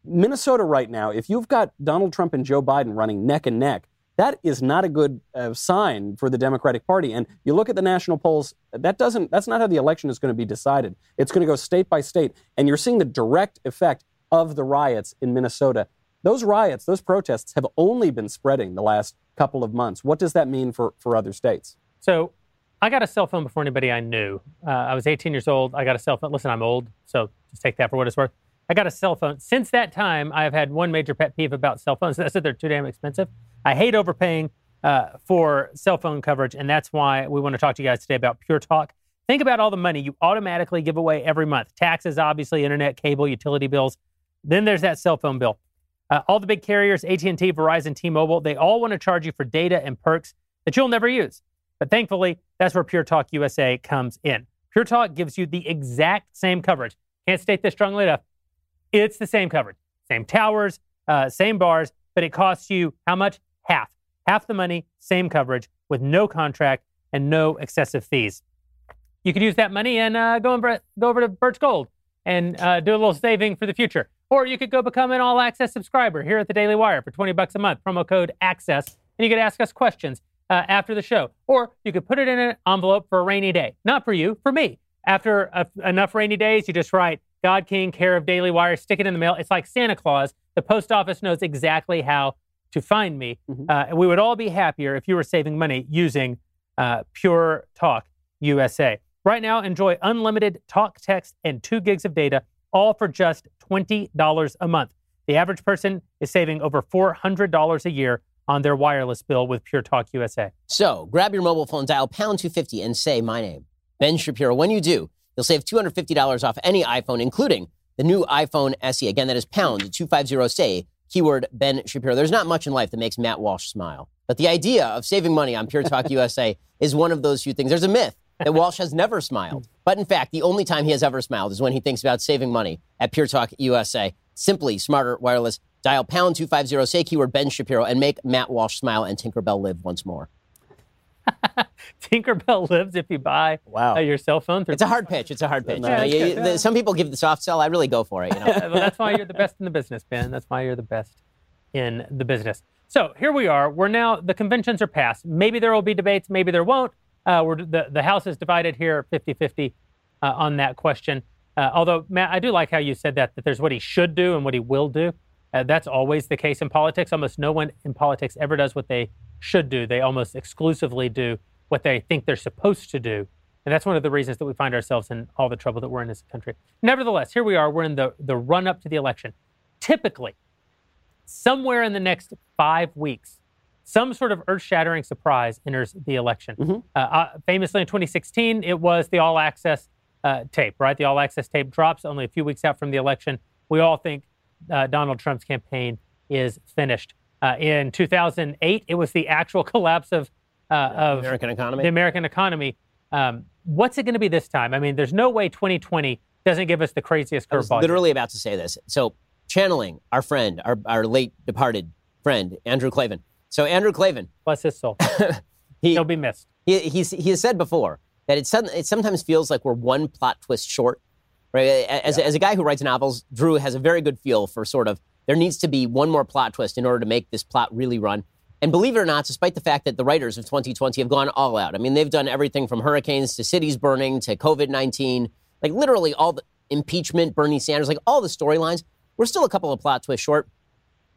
Minnesota right now, if you've got Donald Trump and Joe Biden running neck and neck, that is not a good uh, sign for the Democratic Party. And you look at the national polls, that doesn't that's not how the election is going to be decided. It's going to go state by state, and you're seeing the direct effect of the riots in Minnesota. Those riots, those protests have only been spreading the last couple of months. What does that mean for, for other states? So I got a cell phone before anybody I knew. Uh, I was 18 years old. I got a cell phone. Listen, I'm old, so just take that for what it's worth. I got a cell phone. Since that time, I've had one major pet peeve about cell phones. That's that they're too damn expensive. I hate overpaying uh, for cell phone coverage, and that's why we want to talk to you guys today about Pure Talk. Think about all the money you automatically give away every month taxes, obviously, internet, cable, utility bills. Then there's that cell phone bill. Uh, all the big carriers, AT&T, Verizon, T-Mobile, they all want to charge you for data and perks that you'll never use. But thankfully, that's where Pure Talk USA comes in. Pure Talk gives you the exact same coverage. Can't state this strongly enough. It's the same coverage, same towers, uh, same bars, but it costs you how much? Half. Half the money, same coverage with no contract and no excessive fees. You could use that money and uh, go, over, go over to Birch Gold and uh, do a little saving for the future. Or you could go become an all access subscriber here at the Daily Wire for 20 bucks a month, promo code ACCESS, and you could ask us questions uh, after the show. Or you could put it in an envelope for a rainy day. Not for you, for me. After a, enough rainy days, you just write God King, care of Daily Wire, stick it in the mail. It's like Santa Claus. The post office knows exactly how to find me. Mhm. Uh, we would all be happier if you were saving money using uh, Pure Talk USA. Right now, enjoy unlimited talk, text, and two gigs of data, all for just $20 a month. The average person is saving over $400 a year on their wireless bill with Pure Talk USA. So grab your mobile phone, dial pound 250, and say my name, Ben Shapiro. When you do, you'll save $250 off any iPhone, including the new iPhone SE. Again, that is pound 250 say keyword Ben Shapiro. There's not much in life that makes Matt Walsh smile. But the idea of saving money on Pure Talk USA is one of those few things. There's a myth that Walsh has never smiled. But in fact, the only time he has ever smiled is when he thinks about saving money at Pure Talk USA. Simply smarter wireless. Dial pound 250, say keyword Ben Shapiro, and make Matt Walsh smile and Tinkerbell live once more. Tinkerbell lives if you buy Wow. uh, your cell phone through It's a hard pitch. It's a hard pitch. Yeah, You know, you- good. the- some people give the soft sell. I really go for it. You know? well, that's why you're the best in the business, Ben. That's why you're the best in the business. So here we are. We're now, the conventions are passed. Maybe there will be debates, maybe there won't. Uh, we're, the, the House is divided here 50 50 uh, on that question. Uh, although, Matt, I do like how you said that, that there's what he should do and what he will do. Uh, that's always the case in politics. Almost no one in politics ever does what they should do. They almost exclusively do what they think they're supposed to do. And that's one of the reasons that we find ourselves in all the trouble that we're in as a country. Nevertheless, here we are. We're in the, the run up to the election. Typically, somewhere in the next five weeks, some sort of earth shattering surprise enters the election. Uh, uh, famously in 2016, it was the all access uh, tape, right? The all access tape drops only a few weeks out from the election. We all think uh, Donald Trump's campaign is finished. Uh, in 2008, it was the actual collapse of, uh, of American economy. the American economy. Um, what's it going to be this time? I mean, there's no way 2020 doesn't give us the craziest I was curveball. literally about to say this. So, channeling our friend, our, our late departed friend, Andrew Klavan. So, Andrew Klavan, Bless his soul. he, He'll be missed. he, he's, he has said before that it, sudden, it sometimes feels like we're one plot twist short. Right? As, as a guy who writes novels, Drew has a very good feel for sort of there needs to be one more plot twist in order to make this plot really run. And believe it or not, despite the fact that the writers of 2020 have gone all out, I mean, they've done everything from hurricanes to cities burning to COVID 19, like literally all the impeachment, Bernie Sanders, like all the storylines. We're still a couple of plot twists short.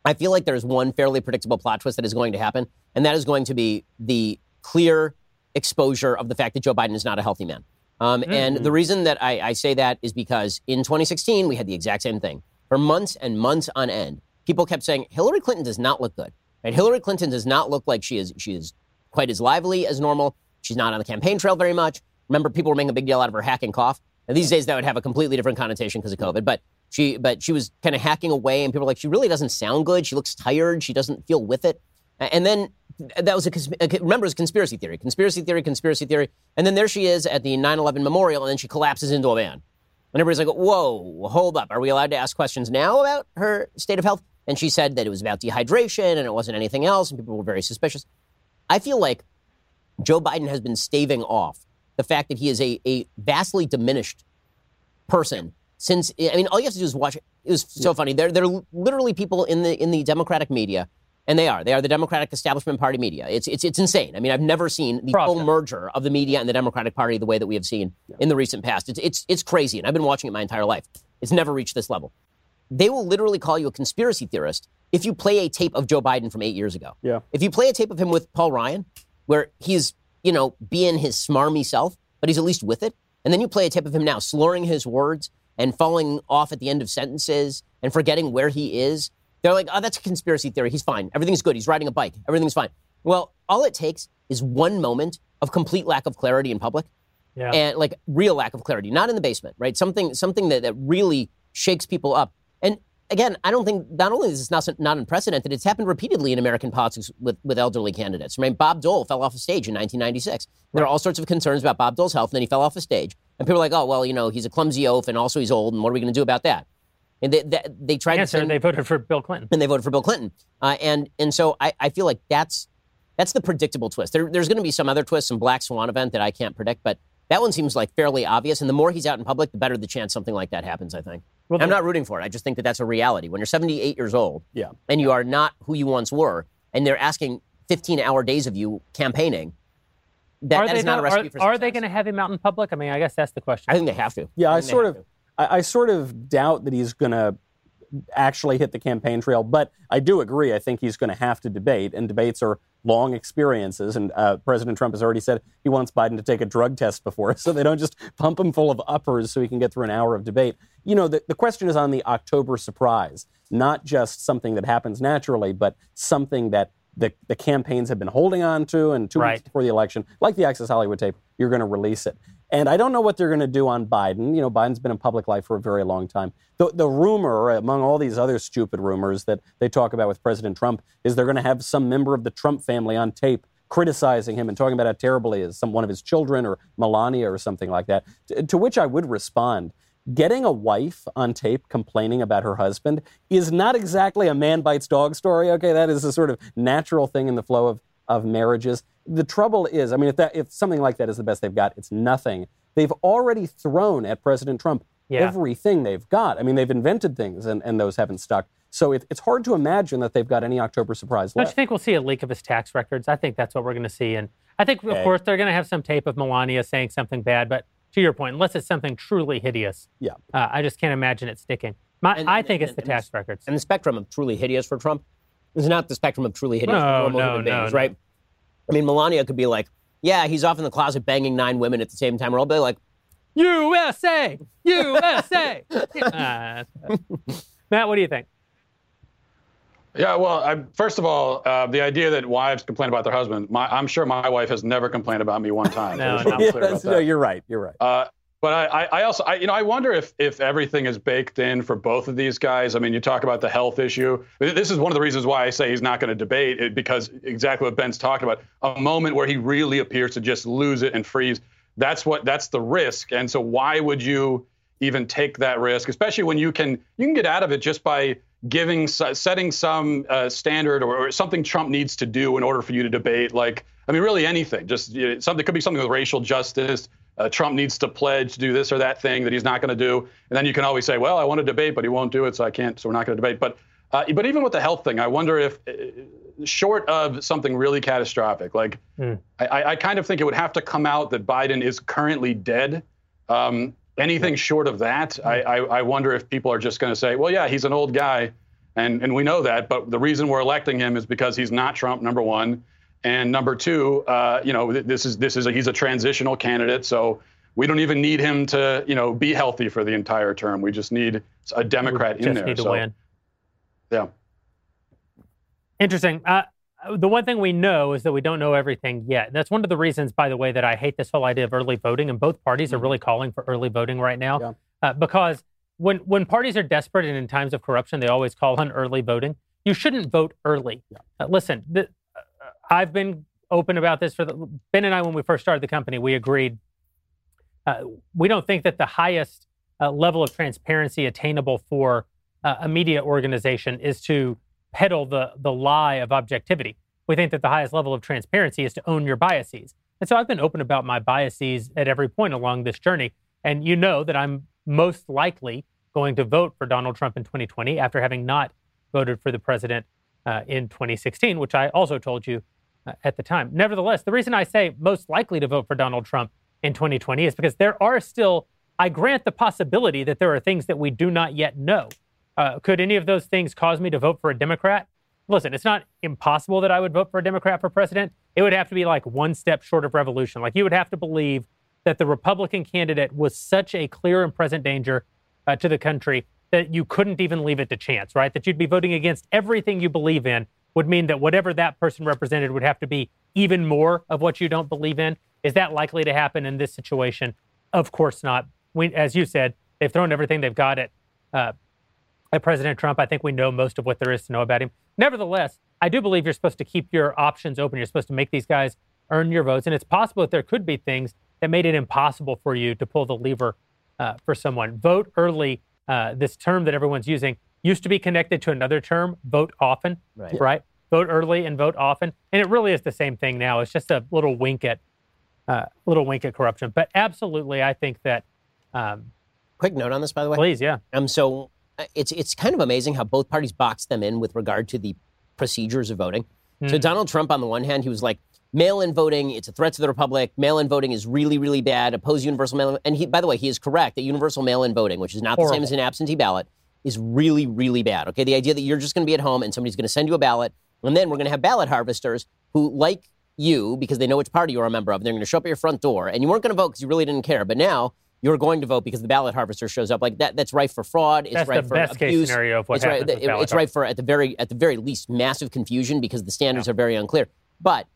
I feel like there's one fairly predictable plot twist that is going to happen, and that is going to be the clear exposure of the fact that Joe Biden is not a healthy man. Um, And the reason that I, I say that is because in 2016, we had the exact same thing. For months and months on end, people kept saying Hillary Clinton does not look good. Right? Hillary Clinton does not look like she is she is quite as lively as normal. She's not on the campaign trail very much. Remember, people were making a big deal out of her hacking cough. And these days, that would have a completely different connotation because of COVID. But she, but she was kind of hacking away, and people were like, she really doesn't sound good. She looks tired. She doesn't feel with it. And then that was a, a remember, it was conspiracy theory, conspiracy theory, conspiracy theory. And then there she is at the 9/11 memorial, and then she collapses into a van. And everybody's like, whoa, hold up. Are we allowed to ask questions now about her state of health? And she said that it was about dehydration and it wasn't anything else, and people were very suspicious. I feel like Joe Biden has been staving off the fact that he is a, a vastly diminished person since I mean all you have to do is watch it was so funny. There there are literally people in the in the Democratic media and they are. They are the Democratic establishment party media. It's it's it's insane. I mean, I've never seen the full merger of the media and the Democratic Party the way that we have seen in the recent past. It's it's it's crazy, and I've been watching it my entire life. It's never reached this level. They will literally call you a conspiracy theorist if you play a tape of Joe Biden from eight years ago. Yeah. If you play a tape of him with Paul Ryan, where he's you know being his smarmy self, but he's at least with it, and then you play a tape of him now slurring his words and falling off at the end of sentences and forgetting where he is. They're like, oh, that's a conspiracy theory. He's fine. Everything's good. He's riding a bike. Everything's fine. Well, all it takes is one moment of complete lack of clarity in public Yeah. and like real lack of clarity, not in the basement, right? Something something that, that really shakes people up. And again, I don't think not only is this not, not unprecedented, it's happened repeatedly in American politics with, with elderly candidates. I mean, Bob Dole fell off a stage in 1996. There are all sorts of concerns about Bob Dole's health, and then he fell off a stage. And people are like, oh, well, you know, he's a clumsy oaf, and also he's old, and what are we going to do about that? And they, they, they tried Answer, to send, they voted for Bill Clinton. and they voted for Bill Clinton. Uh, and and so I, I feel like that's that's the predictable twist. There, there's going to be some other twist, some black swan event that I can't predict, but that one seems like fairly obvious. And the more he's out in public, the better the chance something like that happens. I think. Well, I'm not rooting for it. I just think that that's a reality. When you're 78 years old, Yeah. and you are not who you once were, and they're asking 15 hour days of you campaigning, that, are that they is not a not- recipe are, for are they going to have him out in public? I mean, I guess that's the question. I think they have to. Yeah, I think they sort of, to. I, I sort of doubt that he's going to actually hit the campaign trail, but I do agree. I think he's going to have to debate, and debates are long experiences. And uh, President Trump has already said he wants Biden to take a drug test before, so they don't just pump him full of uppers so he can get through an hour of debate. You know, the, the question is on the October surprise, not just something that happens naturally, but something that the, the campaigns have been holding on to, and two Right. weeks before the election, like the Access Hollywood tape, you're going to release it. And I don't know what they're going to do on Biden. You know, Biden's been in public life for a very long time. The, the rumor, among all these other stupid rumors that they talk about with President Trump, is they're going to have some member of the Trump family on tape criticizing him and talking about how terrible he is, some one of his children or Melania or something like that. To, to which I would respond. Getting a wife on tape complaining about her husband is not exactly a man bites dog story. Okay, that is a sort of natural thing in the flow of, of marriages. The trouble is, I mean, if that if something like that is the best they've got, it's nothing. They've already thrown at President Trump Yeah. everything they've got. I mean, they've invented things and, and those haven't stuck. So it, it's hard to imagine that they've got any October surprise Don't you think we'll see a leak of his tax records? I think that's what we're going to see. And I think, of Okay. course, they're going to have some tape of Melania saying something bad. But to your point, unless it's something truly hideous, Yeah. uh, I just can't imagine it sticking. My, And- I and- think it's and- the and tax this- records. And the spectrum of truly hideous for Trump is not the spectrum of truly hideous No, for normal no, human no, beings, no. right? I mean, Melania could be like, yeah, he's off in the closet banging nine women at the same time. We're all be like, USA! USA! Ah, Matt, what do you think? Yeah, well, I, first of all, uh, the idea that wives complain about their husband, my, I'm sure my wife has never complained about me one time. No, I just wanna no. be Yeah, clear about that's- no, you're right. You're right. Uh, but I, I, also, I, you know, I wonder if if everything is baked in for both of these guys. I mean, you talk about the health issue. This is one of the reasons why I say he's not going to debate it because exactly what Ben's talking about. A moment where he really appears to just lose it and freeze. That's what that's the risk. And so why would you even take that risk, especially when you can you can get out of it just by giving setting some uh, standard or, or something Trump needs to do in order for you to debate. Like, I mean, really anything. Just you know, something could be something with racial justice. Uh, Trump needs to pledge to do this or that thing that he's not going to do, and then you can always say, "Well, I want to debate, but he won't do it, so I can't. So we're not going to debate." But uh, but even with the health thing, I wonder if, uh, short of something really catastrophic, like Hmm. I- I, kind of think it would have to come out that Biden is currently dead. Um, anything short of that, I, I, I wonder if people are just going to say, well, yeah, he's an old guy, and, and we know that, but the reason we're electing him is because he's not Trump, number one. And number two, uh, you know, this is this is a, he's a transitional candidate, so we don't even need him to, you know, be healthy for the entire term. We just need a Democrat in Just there. need to so, win. Yeah. Interesting. Uh, the one thing we know is that we don't know everything yet. That's one of the reasons, by the way, that I hate this whole idea of early voting. And both parties are really calling for early voting right now, Yeah. uh, because when when parties are desperate and in times of corruption, they always call on early voting. You shouldn't vote early. Uh, listen, the, I've been open about this for the, Ben and I when we first started the company. We agreed uh, we don't think that the highest uh, level of transparency attainable for uh, a media organization is to peddle the the lie of objectivity. We think that the highest level of transparency is to own your biases. And so I've been open about my biases at every point along this journey. And you know that I'm most likely going to vote for Donald Trump in 2020 after having not voted for the president uh, in 2016, which I also told you at the time. Nevertheless, the reason I say most likely to vote for Donald Trump in 2020 is because there are still, I grant the possibility that there are things that we do not yet know. Uh, could any of those things cause me to vote for a Democrat? Listen, it's not impossible that I would vote for a Democrat for president. It would have to be like one step short of revolution. Like you would have to believe that the Republican candidate was such a clear and present danger uh, to the country that you couldn't even leave it to chance, right? That you'd be voting against everything you believe in would mean that whatever that person represented would have to be even more of what you don't believe in. Is that likely to happen in this situation? Of course not. We, as you said, they've thrown everything they've got at uh, at President Trump. I think we know most of what there is to know about him. Nevertheless, I do believe you're supposed to keep your options open. You're supposed to make these guys earn your votes. And it's possible that there could be things that made it impossible for you to pull the lever uh, for someone. Vote early, uh, this term that everyone's using, used to be connected to another term, vote often, Right. right? Vote early and vote often. And it really is the same thing now. It's just a little wink at, uh, little wink at corruption. But absolutely, I think that, um, Quick note on this, by the way. please, yeah. Um, so uh, it's it's kind of amazing how both parties boxed them in with regard to the procedures of voting. So Hmm. Donald Trump, on the one hand, he was like, mail-in voting, it's a threat to the republic. Mail-in voting is really, really bad. Oppose universal mail-in. And he, by the way, he is correct that universal mail-in voting, which is not the same as an absentee ballot, is really, really bad. Okay, the idea that you're just going to be at home and somebody's going to send you a ballot, and then we're going to have ballot harvesters who like you because they know which party you're a member of. They're going to show up at your front door, and you weren't going to vote because you really didn't care. But now you're going to vote because the ballot harvester shows up. Like that, that's rife for fraud. It's That's rife the for best case scenario of what it's right. happens ballot It's right for at the very at the very least massive confusion because the standards are very unclear. But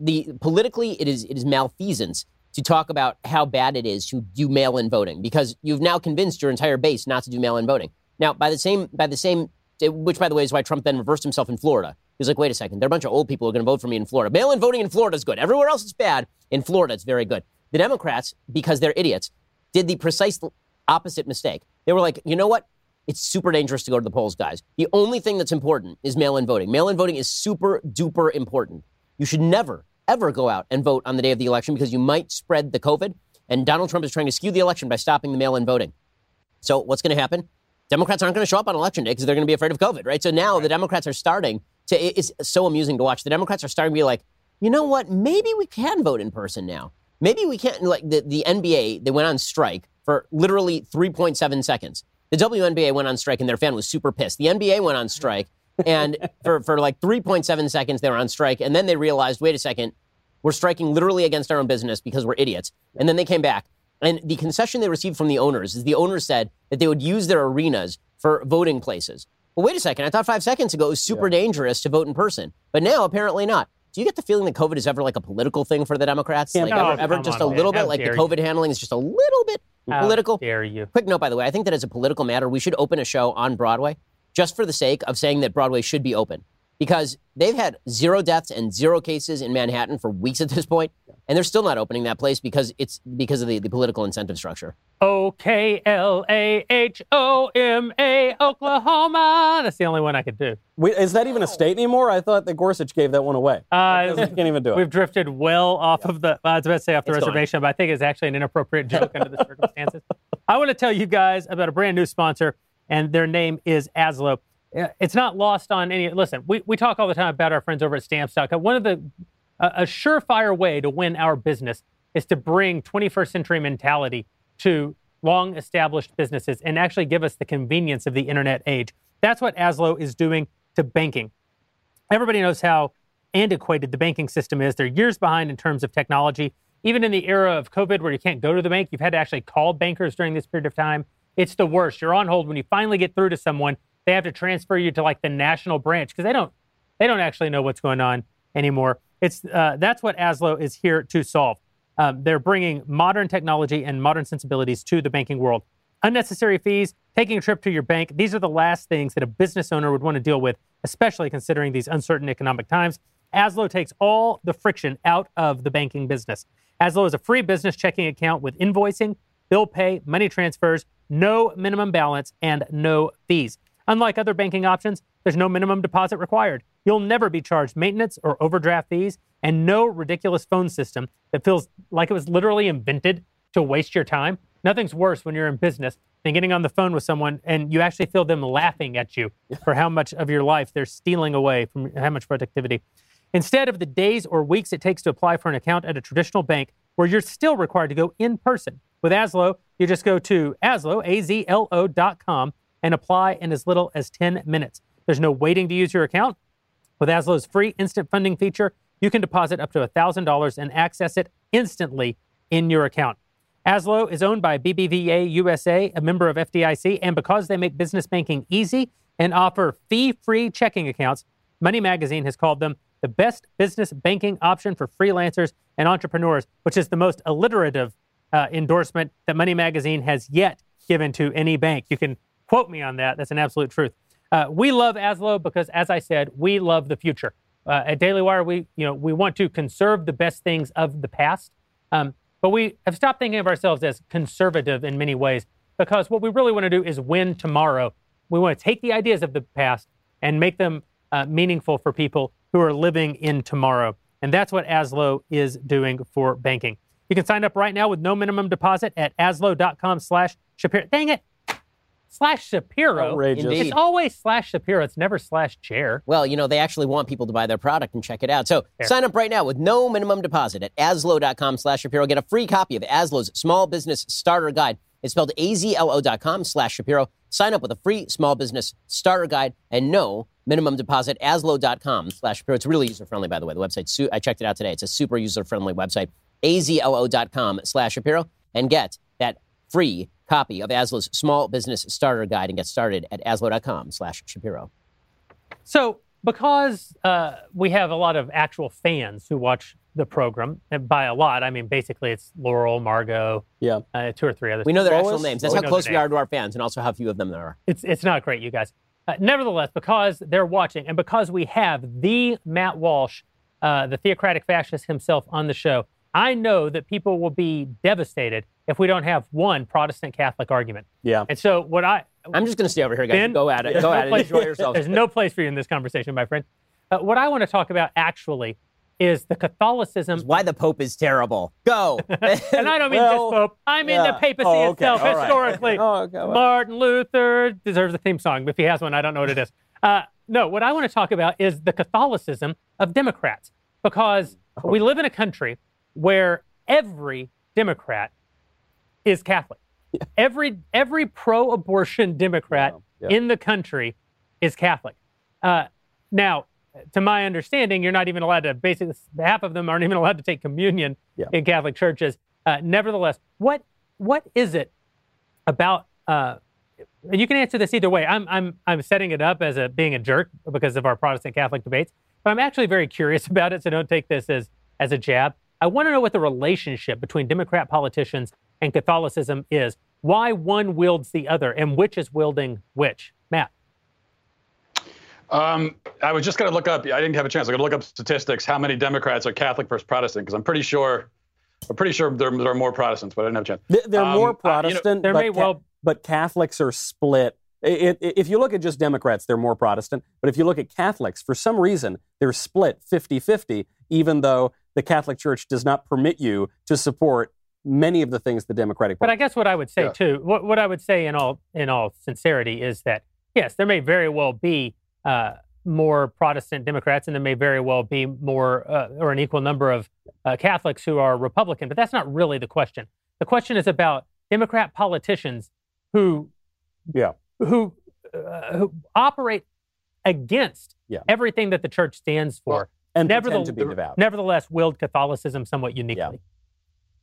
the politically, it is it is malfeasance to talk about how bad it is to do mail-in voting because you've now convinced your entire base not to do mail-in voting. Now, by the same by the same, which by the way is why Trump then reversed himself in Florida. He's like, wait a second, there are a bunch of old people who are going to vote for me in Florida. Mail-in voting in Florida is good. Everywhere else it's bad. In Florida, it's very good. The Democrats, because they're idiots, did the precise opposite mistake. They were like, you know what? It's super dangerous to go to the polls, guys. The only thing that's important is mail in voting. Mail in voting is super duper important. You should never, ever go out and vote on the day of the election because you might spread the COVID. And Donald Trump is trying to skew the election by stopping the mail in voting. So what's going to happen? Democrats aren't going to show up on election day because they're going to be afraid of COVID, right? So now the Democrats are starting to, it's so amusing to watch. The Democrats are starting to be like, you know what? Maybe we can vote in person now. Maybe we can't, like the, the NBA, they went on strike for literally 3.7 seconds. The WNBA went on strike and their fan was super pissed. The NBA went on strike and for, for like 3.7 seconds they were on strike. And then they realized, wait a second, we're striking literally against our own business because we're idiots. And then they came back. And the concession they received from the owners is the owners said that they would use their arenas for voting places. Well, wait a second. I thought five seconds ago it was super dangerous to vote in person, but now apparently not. Do you get the feeling that COVID is ever like a political thing for the Democrats? Yeah, Like no, ever, ever just on, a man. little bit? How Like the dare you. COVID handling is just a little bit How political? dare you? Quick note, by the way, I think that as a political matter, we should open a show on Broadway just for the sake of saying that Broadway should be open because they've had zero deaths and zero cases in Manhattan for weeks at this point, and they're still not opening that place because it's because of the, the political incentive structure. O K L A H O M A, Oklahoma. That's the only one I could do. Wait, is that even a state anymore? I thought that Gorsuch gave that one away. Uh, I can't even do it. We've drifted well off of the, well, I was about to say off the It's gone. reservation, but I think it's actually an inappropriate joke under the circumstances. I want to tell you guys about a brand new sponsor, and their name is Azlo. It's not lost on any, listen, we, we talk all the time about our friends over at stamps.com. One of the, a a surefire way to win our business is to bring 21st century mentality to long established businesses and actually give us the convenience of the internet age. That's what Azlo is doing to banking. Everybody knows how antiquated the banking system is. They're years behind in terms of technology. Even in the era of COVID, where you can't go to the bank, you've had to actually call bankers during this period of time. It's the worst. You're on hold when you finally get through to someone. They have to transfer you to like the national branch because they don't they don't actually know what's going on anymore. It's uh, that's what Azlo is here to solve. Um, they're bringing modern technology and modern sensibilities to the banking world. Unnecessary fees, taking a trip to your bank, these are the last things that a business owner would want to deal with, especially considering these uncertain economic times. Azlo takes all the friction out of the banking business. Azlo is a free business checking account with invoicing, bill pay, money transfers, no minimum balance, and no fees. Unlike other banking options, there's no minimum deposit required. You'll never be charged maintenance or overdraft fees, and no ridiculous phone system that feels like it was literally invented to waste your time. Nothing's worse when you're in business than getting on the phone with someone and you actually feel them laughing at you for how much of your life they're stealing away from how much productivity. Instead of the days or weeks it takes to apply for an account at a traditional bank where you're still required to go in person. With Azlo, you just go to Azlo, A-Z-L-O dot com, and apply in as little as 10 minutes. There's no waiting to use your account. With Azlo's free instant funding feature, you can deposit up to $1,000 and access it instantly in your account. Azlo is owned by BBVA USA, a member of FDIC, and because they make business banking easy and offer fee free checking accounts, Money Magazine has called them the best business banking option for freelancers and entrepreneurs, which is the most alliterative uh, endorsement that Money Magazine has yet given to any bank. You can quote me on that. That's an absolute truth. Uh, we love Azlo because, as I said, we love the future. Uh, at Daily Wire, we you know we want to conserve the best things of the past, um, but we have stopped thinking of ourselves as conservative in many ways because what we really want to do is win tomorrow. We want to take the ideas of the past and make them uh, meaningful for people who are living in tomorrow, and that's what Azlo is doing for banking. You can sign up right now with no minimum deposit at azlo.com/slash Shapiro. Dang it! Slash Shapiro. Outrageous. Indeed. It's always slash Shapiro. It's never slash chair. Well, you know, they actually want people to buy their product and check it out. So Fair. sign up right now with no minimum deposit at azlo.com slash Shapiro. Get a free copy of Azlo's Small Business Starter Guide. It's spelled azlo.com slash Shapiro. Sign up with a free small business starter guide and no minimum deposit. Azlo.com slash Shapiro. It's really user friendly, by the way. The website, su- I checked it out today. It's a super user friendly website. azlo.com slash Shapiro and get that free copy of Azlo's Small Business Starter Guide and get started at azlo.com slash Shapiro. So, because uh, we have a lot of actual fans who watch the program, and by a lot, I mean basically it's Laurel, Margot, Yeah. uh, two or three others. We know their Lois? actual names. That's We how close we are to our fans and also how few of them there are. It's it's not great, you guys. Uh, nevertheless, because they're watching, and because we have the Matt Walsh, uh, the theocratic fascist himself, on the show, I know that people will be devastated if we don't have one Protestant Catholic argument. Yeah. And so, what I I'm just going to stay over here, guys. Ben, Go at it. Go no at it. place- Enjoy yourselves. There's no place for you in this conversation, my friend. Uh, what I want to talk about actually is the Catholicism. Why the Pope is terrible. Go. And I don't mean Well, this Pope. I mean yeah. the papacy Oh, okay. itself, right. historically. Oh, okay. Well- Martin Luther deserves a theme song. If he has one, I don't know what it is. Uh, no, what I want to talk about is the Catholicism of Democrats, because we live in a country where every Democrat is Catholic. Every every pro-abortion Democrat Yeah, yeah. in the country is Catholic. Uh, now, to my understanding, you're not even allowed to. Basically, half of them aren't even allowed to take communion Yeah. in Catholic churches. Uh, nevertheless, what what is it about? Uh, and you can answer this either way. I'm I'm I'm setting it up as a being a jerk because of our Protestant Catholic debates, but I'm actually very curious about it. So don't take this as as a jab. I want to know what the relationship between Democrat politicians and Catholicism is. Why one wields the other, and which is wielding which? Matt. Um, I was just going to look up. I didn't have a chance. I'm going to look up statistics. How many Democrats are Catholic versus Protestant? Because I'm pretty sure, I'm pretty sure there, there are more Protestants, but I didn't have a chance. Th- They're Um, more uh, you know, Protestant, there but, may well- but Catholics are split. I- I- if you look at just Democrats, they're more Protestant. But if you look at Catholics, for some reason, they're split 50 50, even though the Catholic Church does not permit you to support many of the things the Democratic Party. But I guess what I would say Yeah. too, what, what I would say in all in all sincerity is that yes, there may very well be uh, more Protestant Democrats, and there may very well be more uh, or an equal number of uh, Catholics who are Republican. But that's not really the question. The question is about Democrat politicians who Yeah. who uh, who operate against Yeah. everything that the church stands for. And nevertheless- pretend to be devout. Nevertheless, wield Catholicism somewhat uniquely.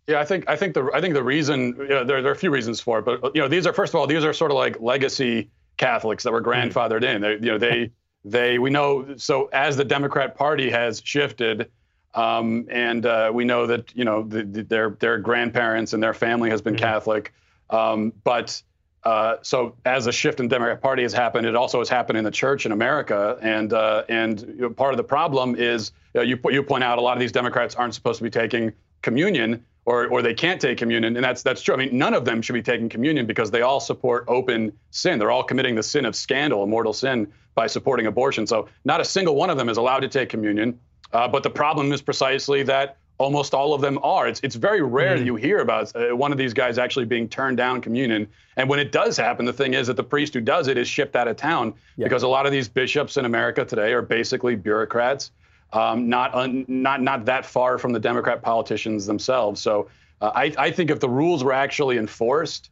Yeah, I think I think the I think the reason you know, there there are a few reasons for it, but you know these are first of all these are sort of like legacy Catholics that were grandfathered in. They you know they they we know so as the Democrat Party has shifted, um, and uh, we know that you know the, the, their their grandparents and their family has been Mhm. Catholic, um, but. Uh, so as a shift in the Democrat Party has happened, it also has happened in the church in America, and uh, and you know, part of the problem is you, know, you you point out a lot of these Democrats aren't supposed to be taking communion, or or they can't take communion, and that's that's true. I mean, none of them should be taking communion because they all support open sin. They're all committing the sin of scandal, a mortal sin, by supporting abortion. So not a single one of them is allowed to take communion. Uh, but the problem is precisely that almost all of them are. It's it's very rare that you hear about uh, one of these guys actually being turned down communion. And when it does happen, the thing is that the priest who does it is shipped out of town Yeah. because a lot of these bishops in America today are basically bureaucrats, um, not un, not not that far from the Democrat politicians themselves. So uh, I I think if the rules were actually enforced.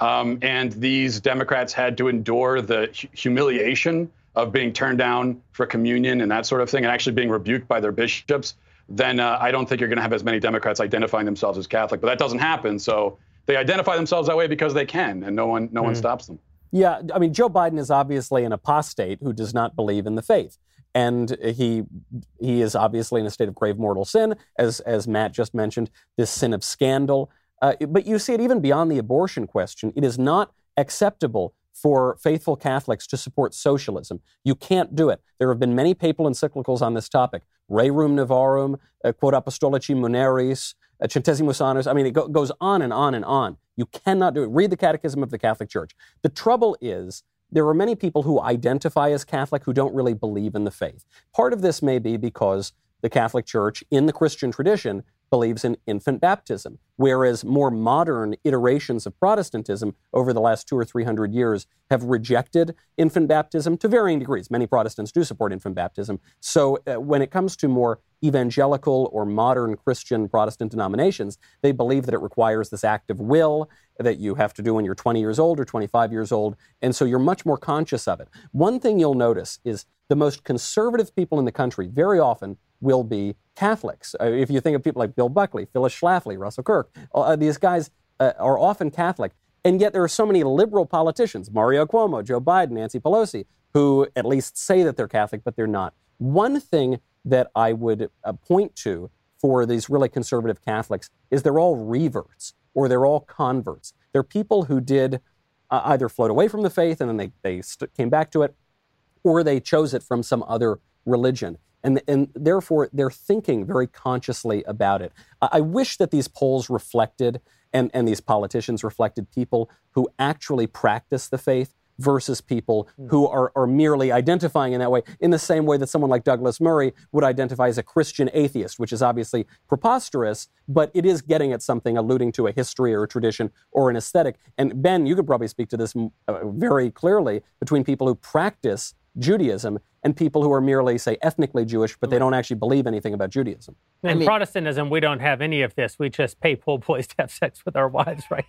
Um, and these Democrats had to endure the hu- humiliation of being turned down for communion and that sort of thing, and actually being rebuked by their bishops. Then uh, I don't think you're going to have as many Democrats identifying themselves as Catholic. But that doesn't happen. So they identify themselves that way because they can, and no one no one stops them. Yeah, I mean, Joe Biden is obviously an apostate who does not believe in the faith, and he he is obviously in a state of grave mortal sin, as as Matt just mentioned, this sin of scandal. Uh, but you see it even beyond the abortion question. It is not acceptable for faithful Catholics to support socialism. You can't do it. There have been many papal encyclicals on this topic. Rerum Novarum, uh, Quod Apostolici Muneris, uh, Centesimus. I mean, it go- goes on and on and on. You cannot do it. Read the Catechism of the Catholic Church. The trouble is, there are many people who identify as Catholic who don't really believe in the faith. Part of this may be because the Catholic Church, in the Christian tradition, believes in infant baptism, whereas more modern iterations of Protestantism over the last two or three hundred years have rejected infant baptism to varying degrees. Many Protestants do support infant baptism. So uh, when it comes to more evangelical or modern Christian Protestant denominations, they believe that it requires this act of will that you have to do when you're 20 years old or 25 years old. And so you're much more conscious of it. One thing you'll notice is the most conservative people in the country very often will be Catholics. Uh, if you think of people like Bill Buckley, Phyllis Schlafly, Russell Kirk, uh, these guys uh, are often Catholic. And yet there are so many liberal politicians, Mario Cuomo, Joe Biden, Nancy Pelosi, who at least say that they're Catholic, but they're not. One thing that I would uh, point to for these really conservative Catholics is they're all reverts or they're all converts. They're people who did uh, either float away from the faith and then they, they st- came back to it, or they chose it from some other religion. And, and therefore, they're thinking very consciously about it. I, I wish that these polls reflected and, and these politicians reflected people who actually practice the faith versus people who are, are merely identifying in that way, in the same way that someone like Douglas Murray would identify as a Christian atheist, which is obviously preposterous, but it is getting at something alluding to a history or a tradition or an aesthetic. And Ben, you could probably speak to this uh, very clearly between people who practice Judaism and people who are merely, say, ethnically Jewish, but they don't actually believe anything about Judaism. In mean- Protestantism, we don't have any of this. We just pay pool boys to have sex with our wives, right?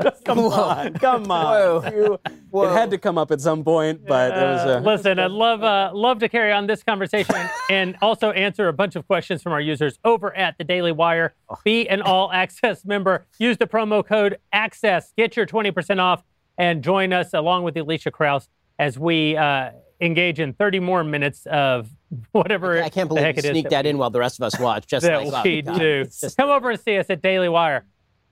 Come on, come on. You- it had to come up at some point, but it was. Uh, Uh, listen, I'd love uh, love to carry on this conversation and also answer a bunch of questions from our users over at the Daily Wire. Be an all access member. Use the promo code ACCESS. Get your 20% off and join us along with Elisha Krauss as we uh, engage in 30 more minutes of whatever I can't the believe heck you it is sneak that that in while the rest of us watch. Just that like, oh, we oh, do. Just- Come over and see us at Daily Wire.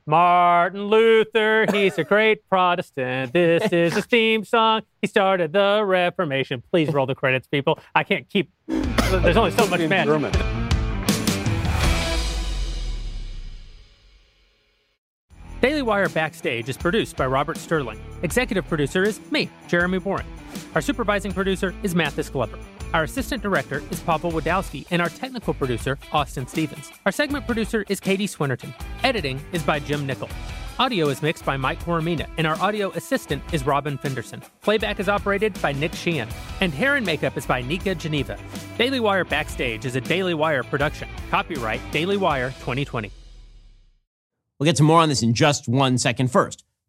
Martin Luther, he's a great Protestant. This is his theme song. He started the Reformation. Please roll the credits, people. I can't keep. There's only so much in magic. German. Daily Wire Backstage is produced by Robert Sterling. Executive producer is me, Jeremy Boreing. Our supervising producer is Mathis Glover. Our assistant director is Papa Wadowski, and our technical producer, Austin Stevens. Our segment producer is Katie Swinnerton. Editing is by Jim Nickel. Audio is mixed by Mike Coromina, and our audio assistant is Robin Fenderson. Playback is operated by Nick Sheehan, and hair and makeup is by Nika Geneva. Daily Wire Backstage is a Daily Wire production. Copyright Daily Wire 2020. We'll get to more on this in just one second. First,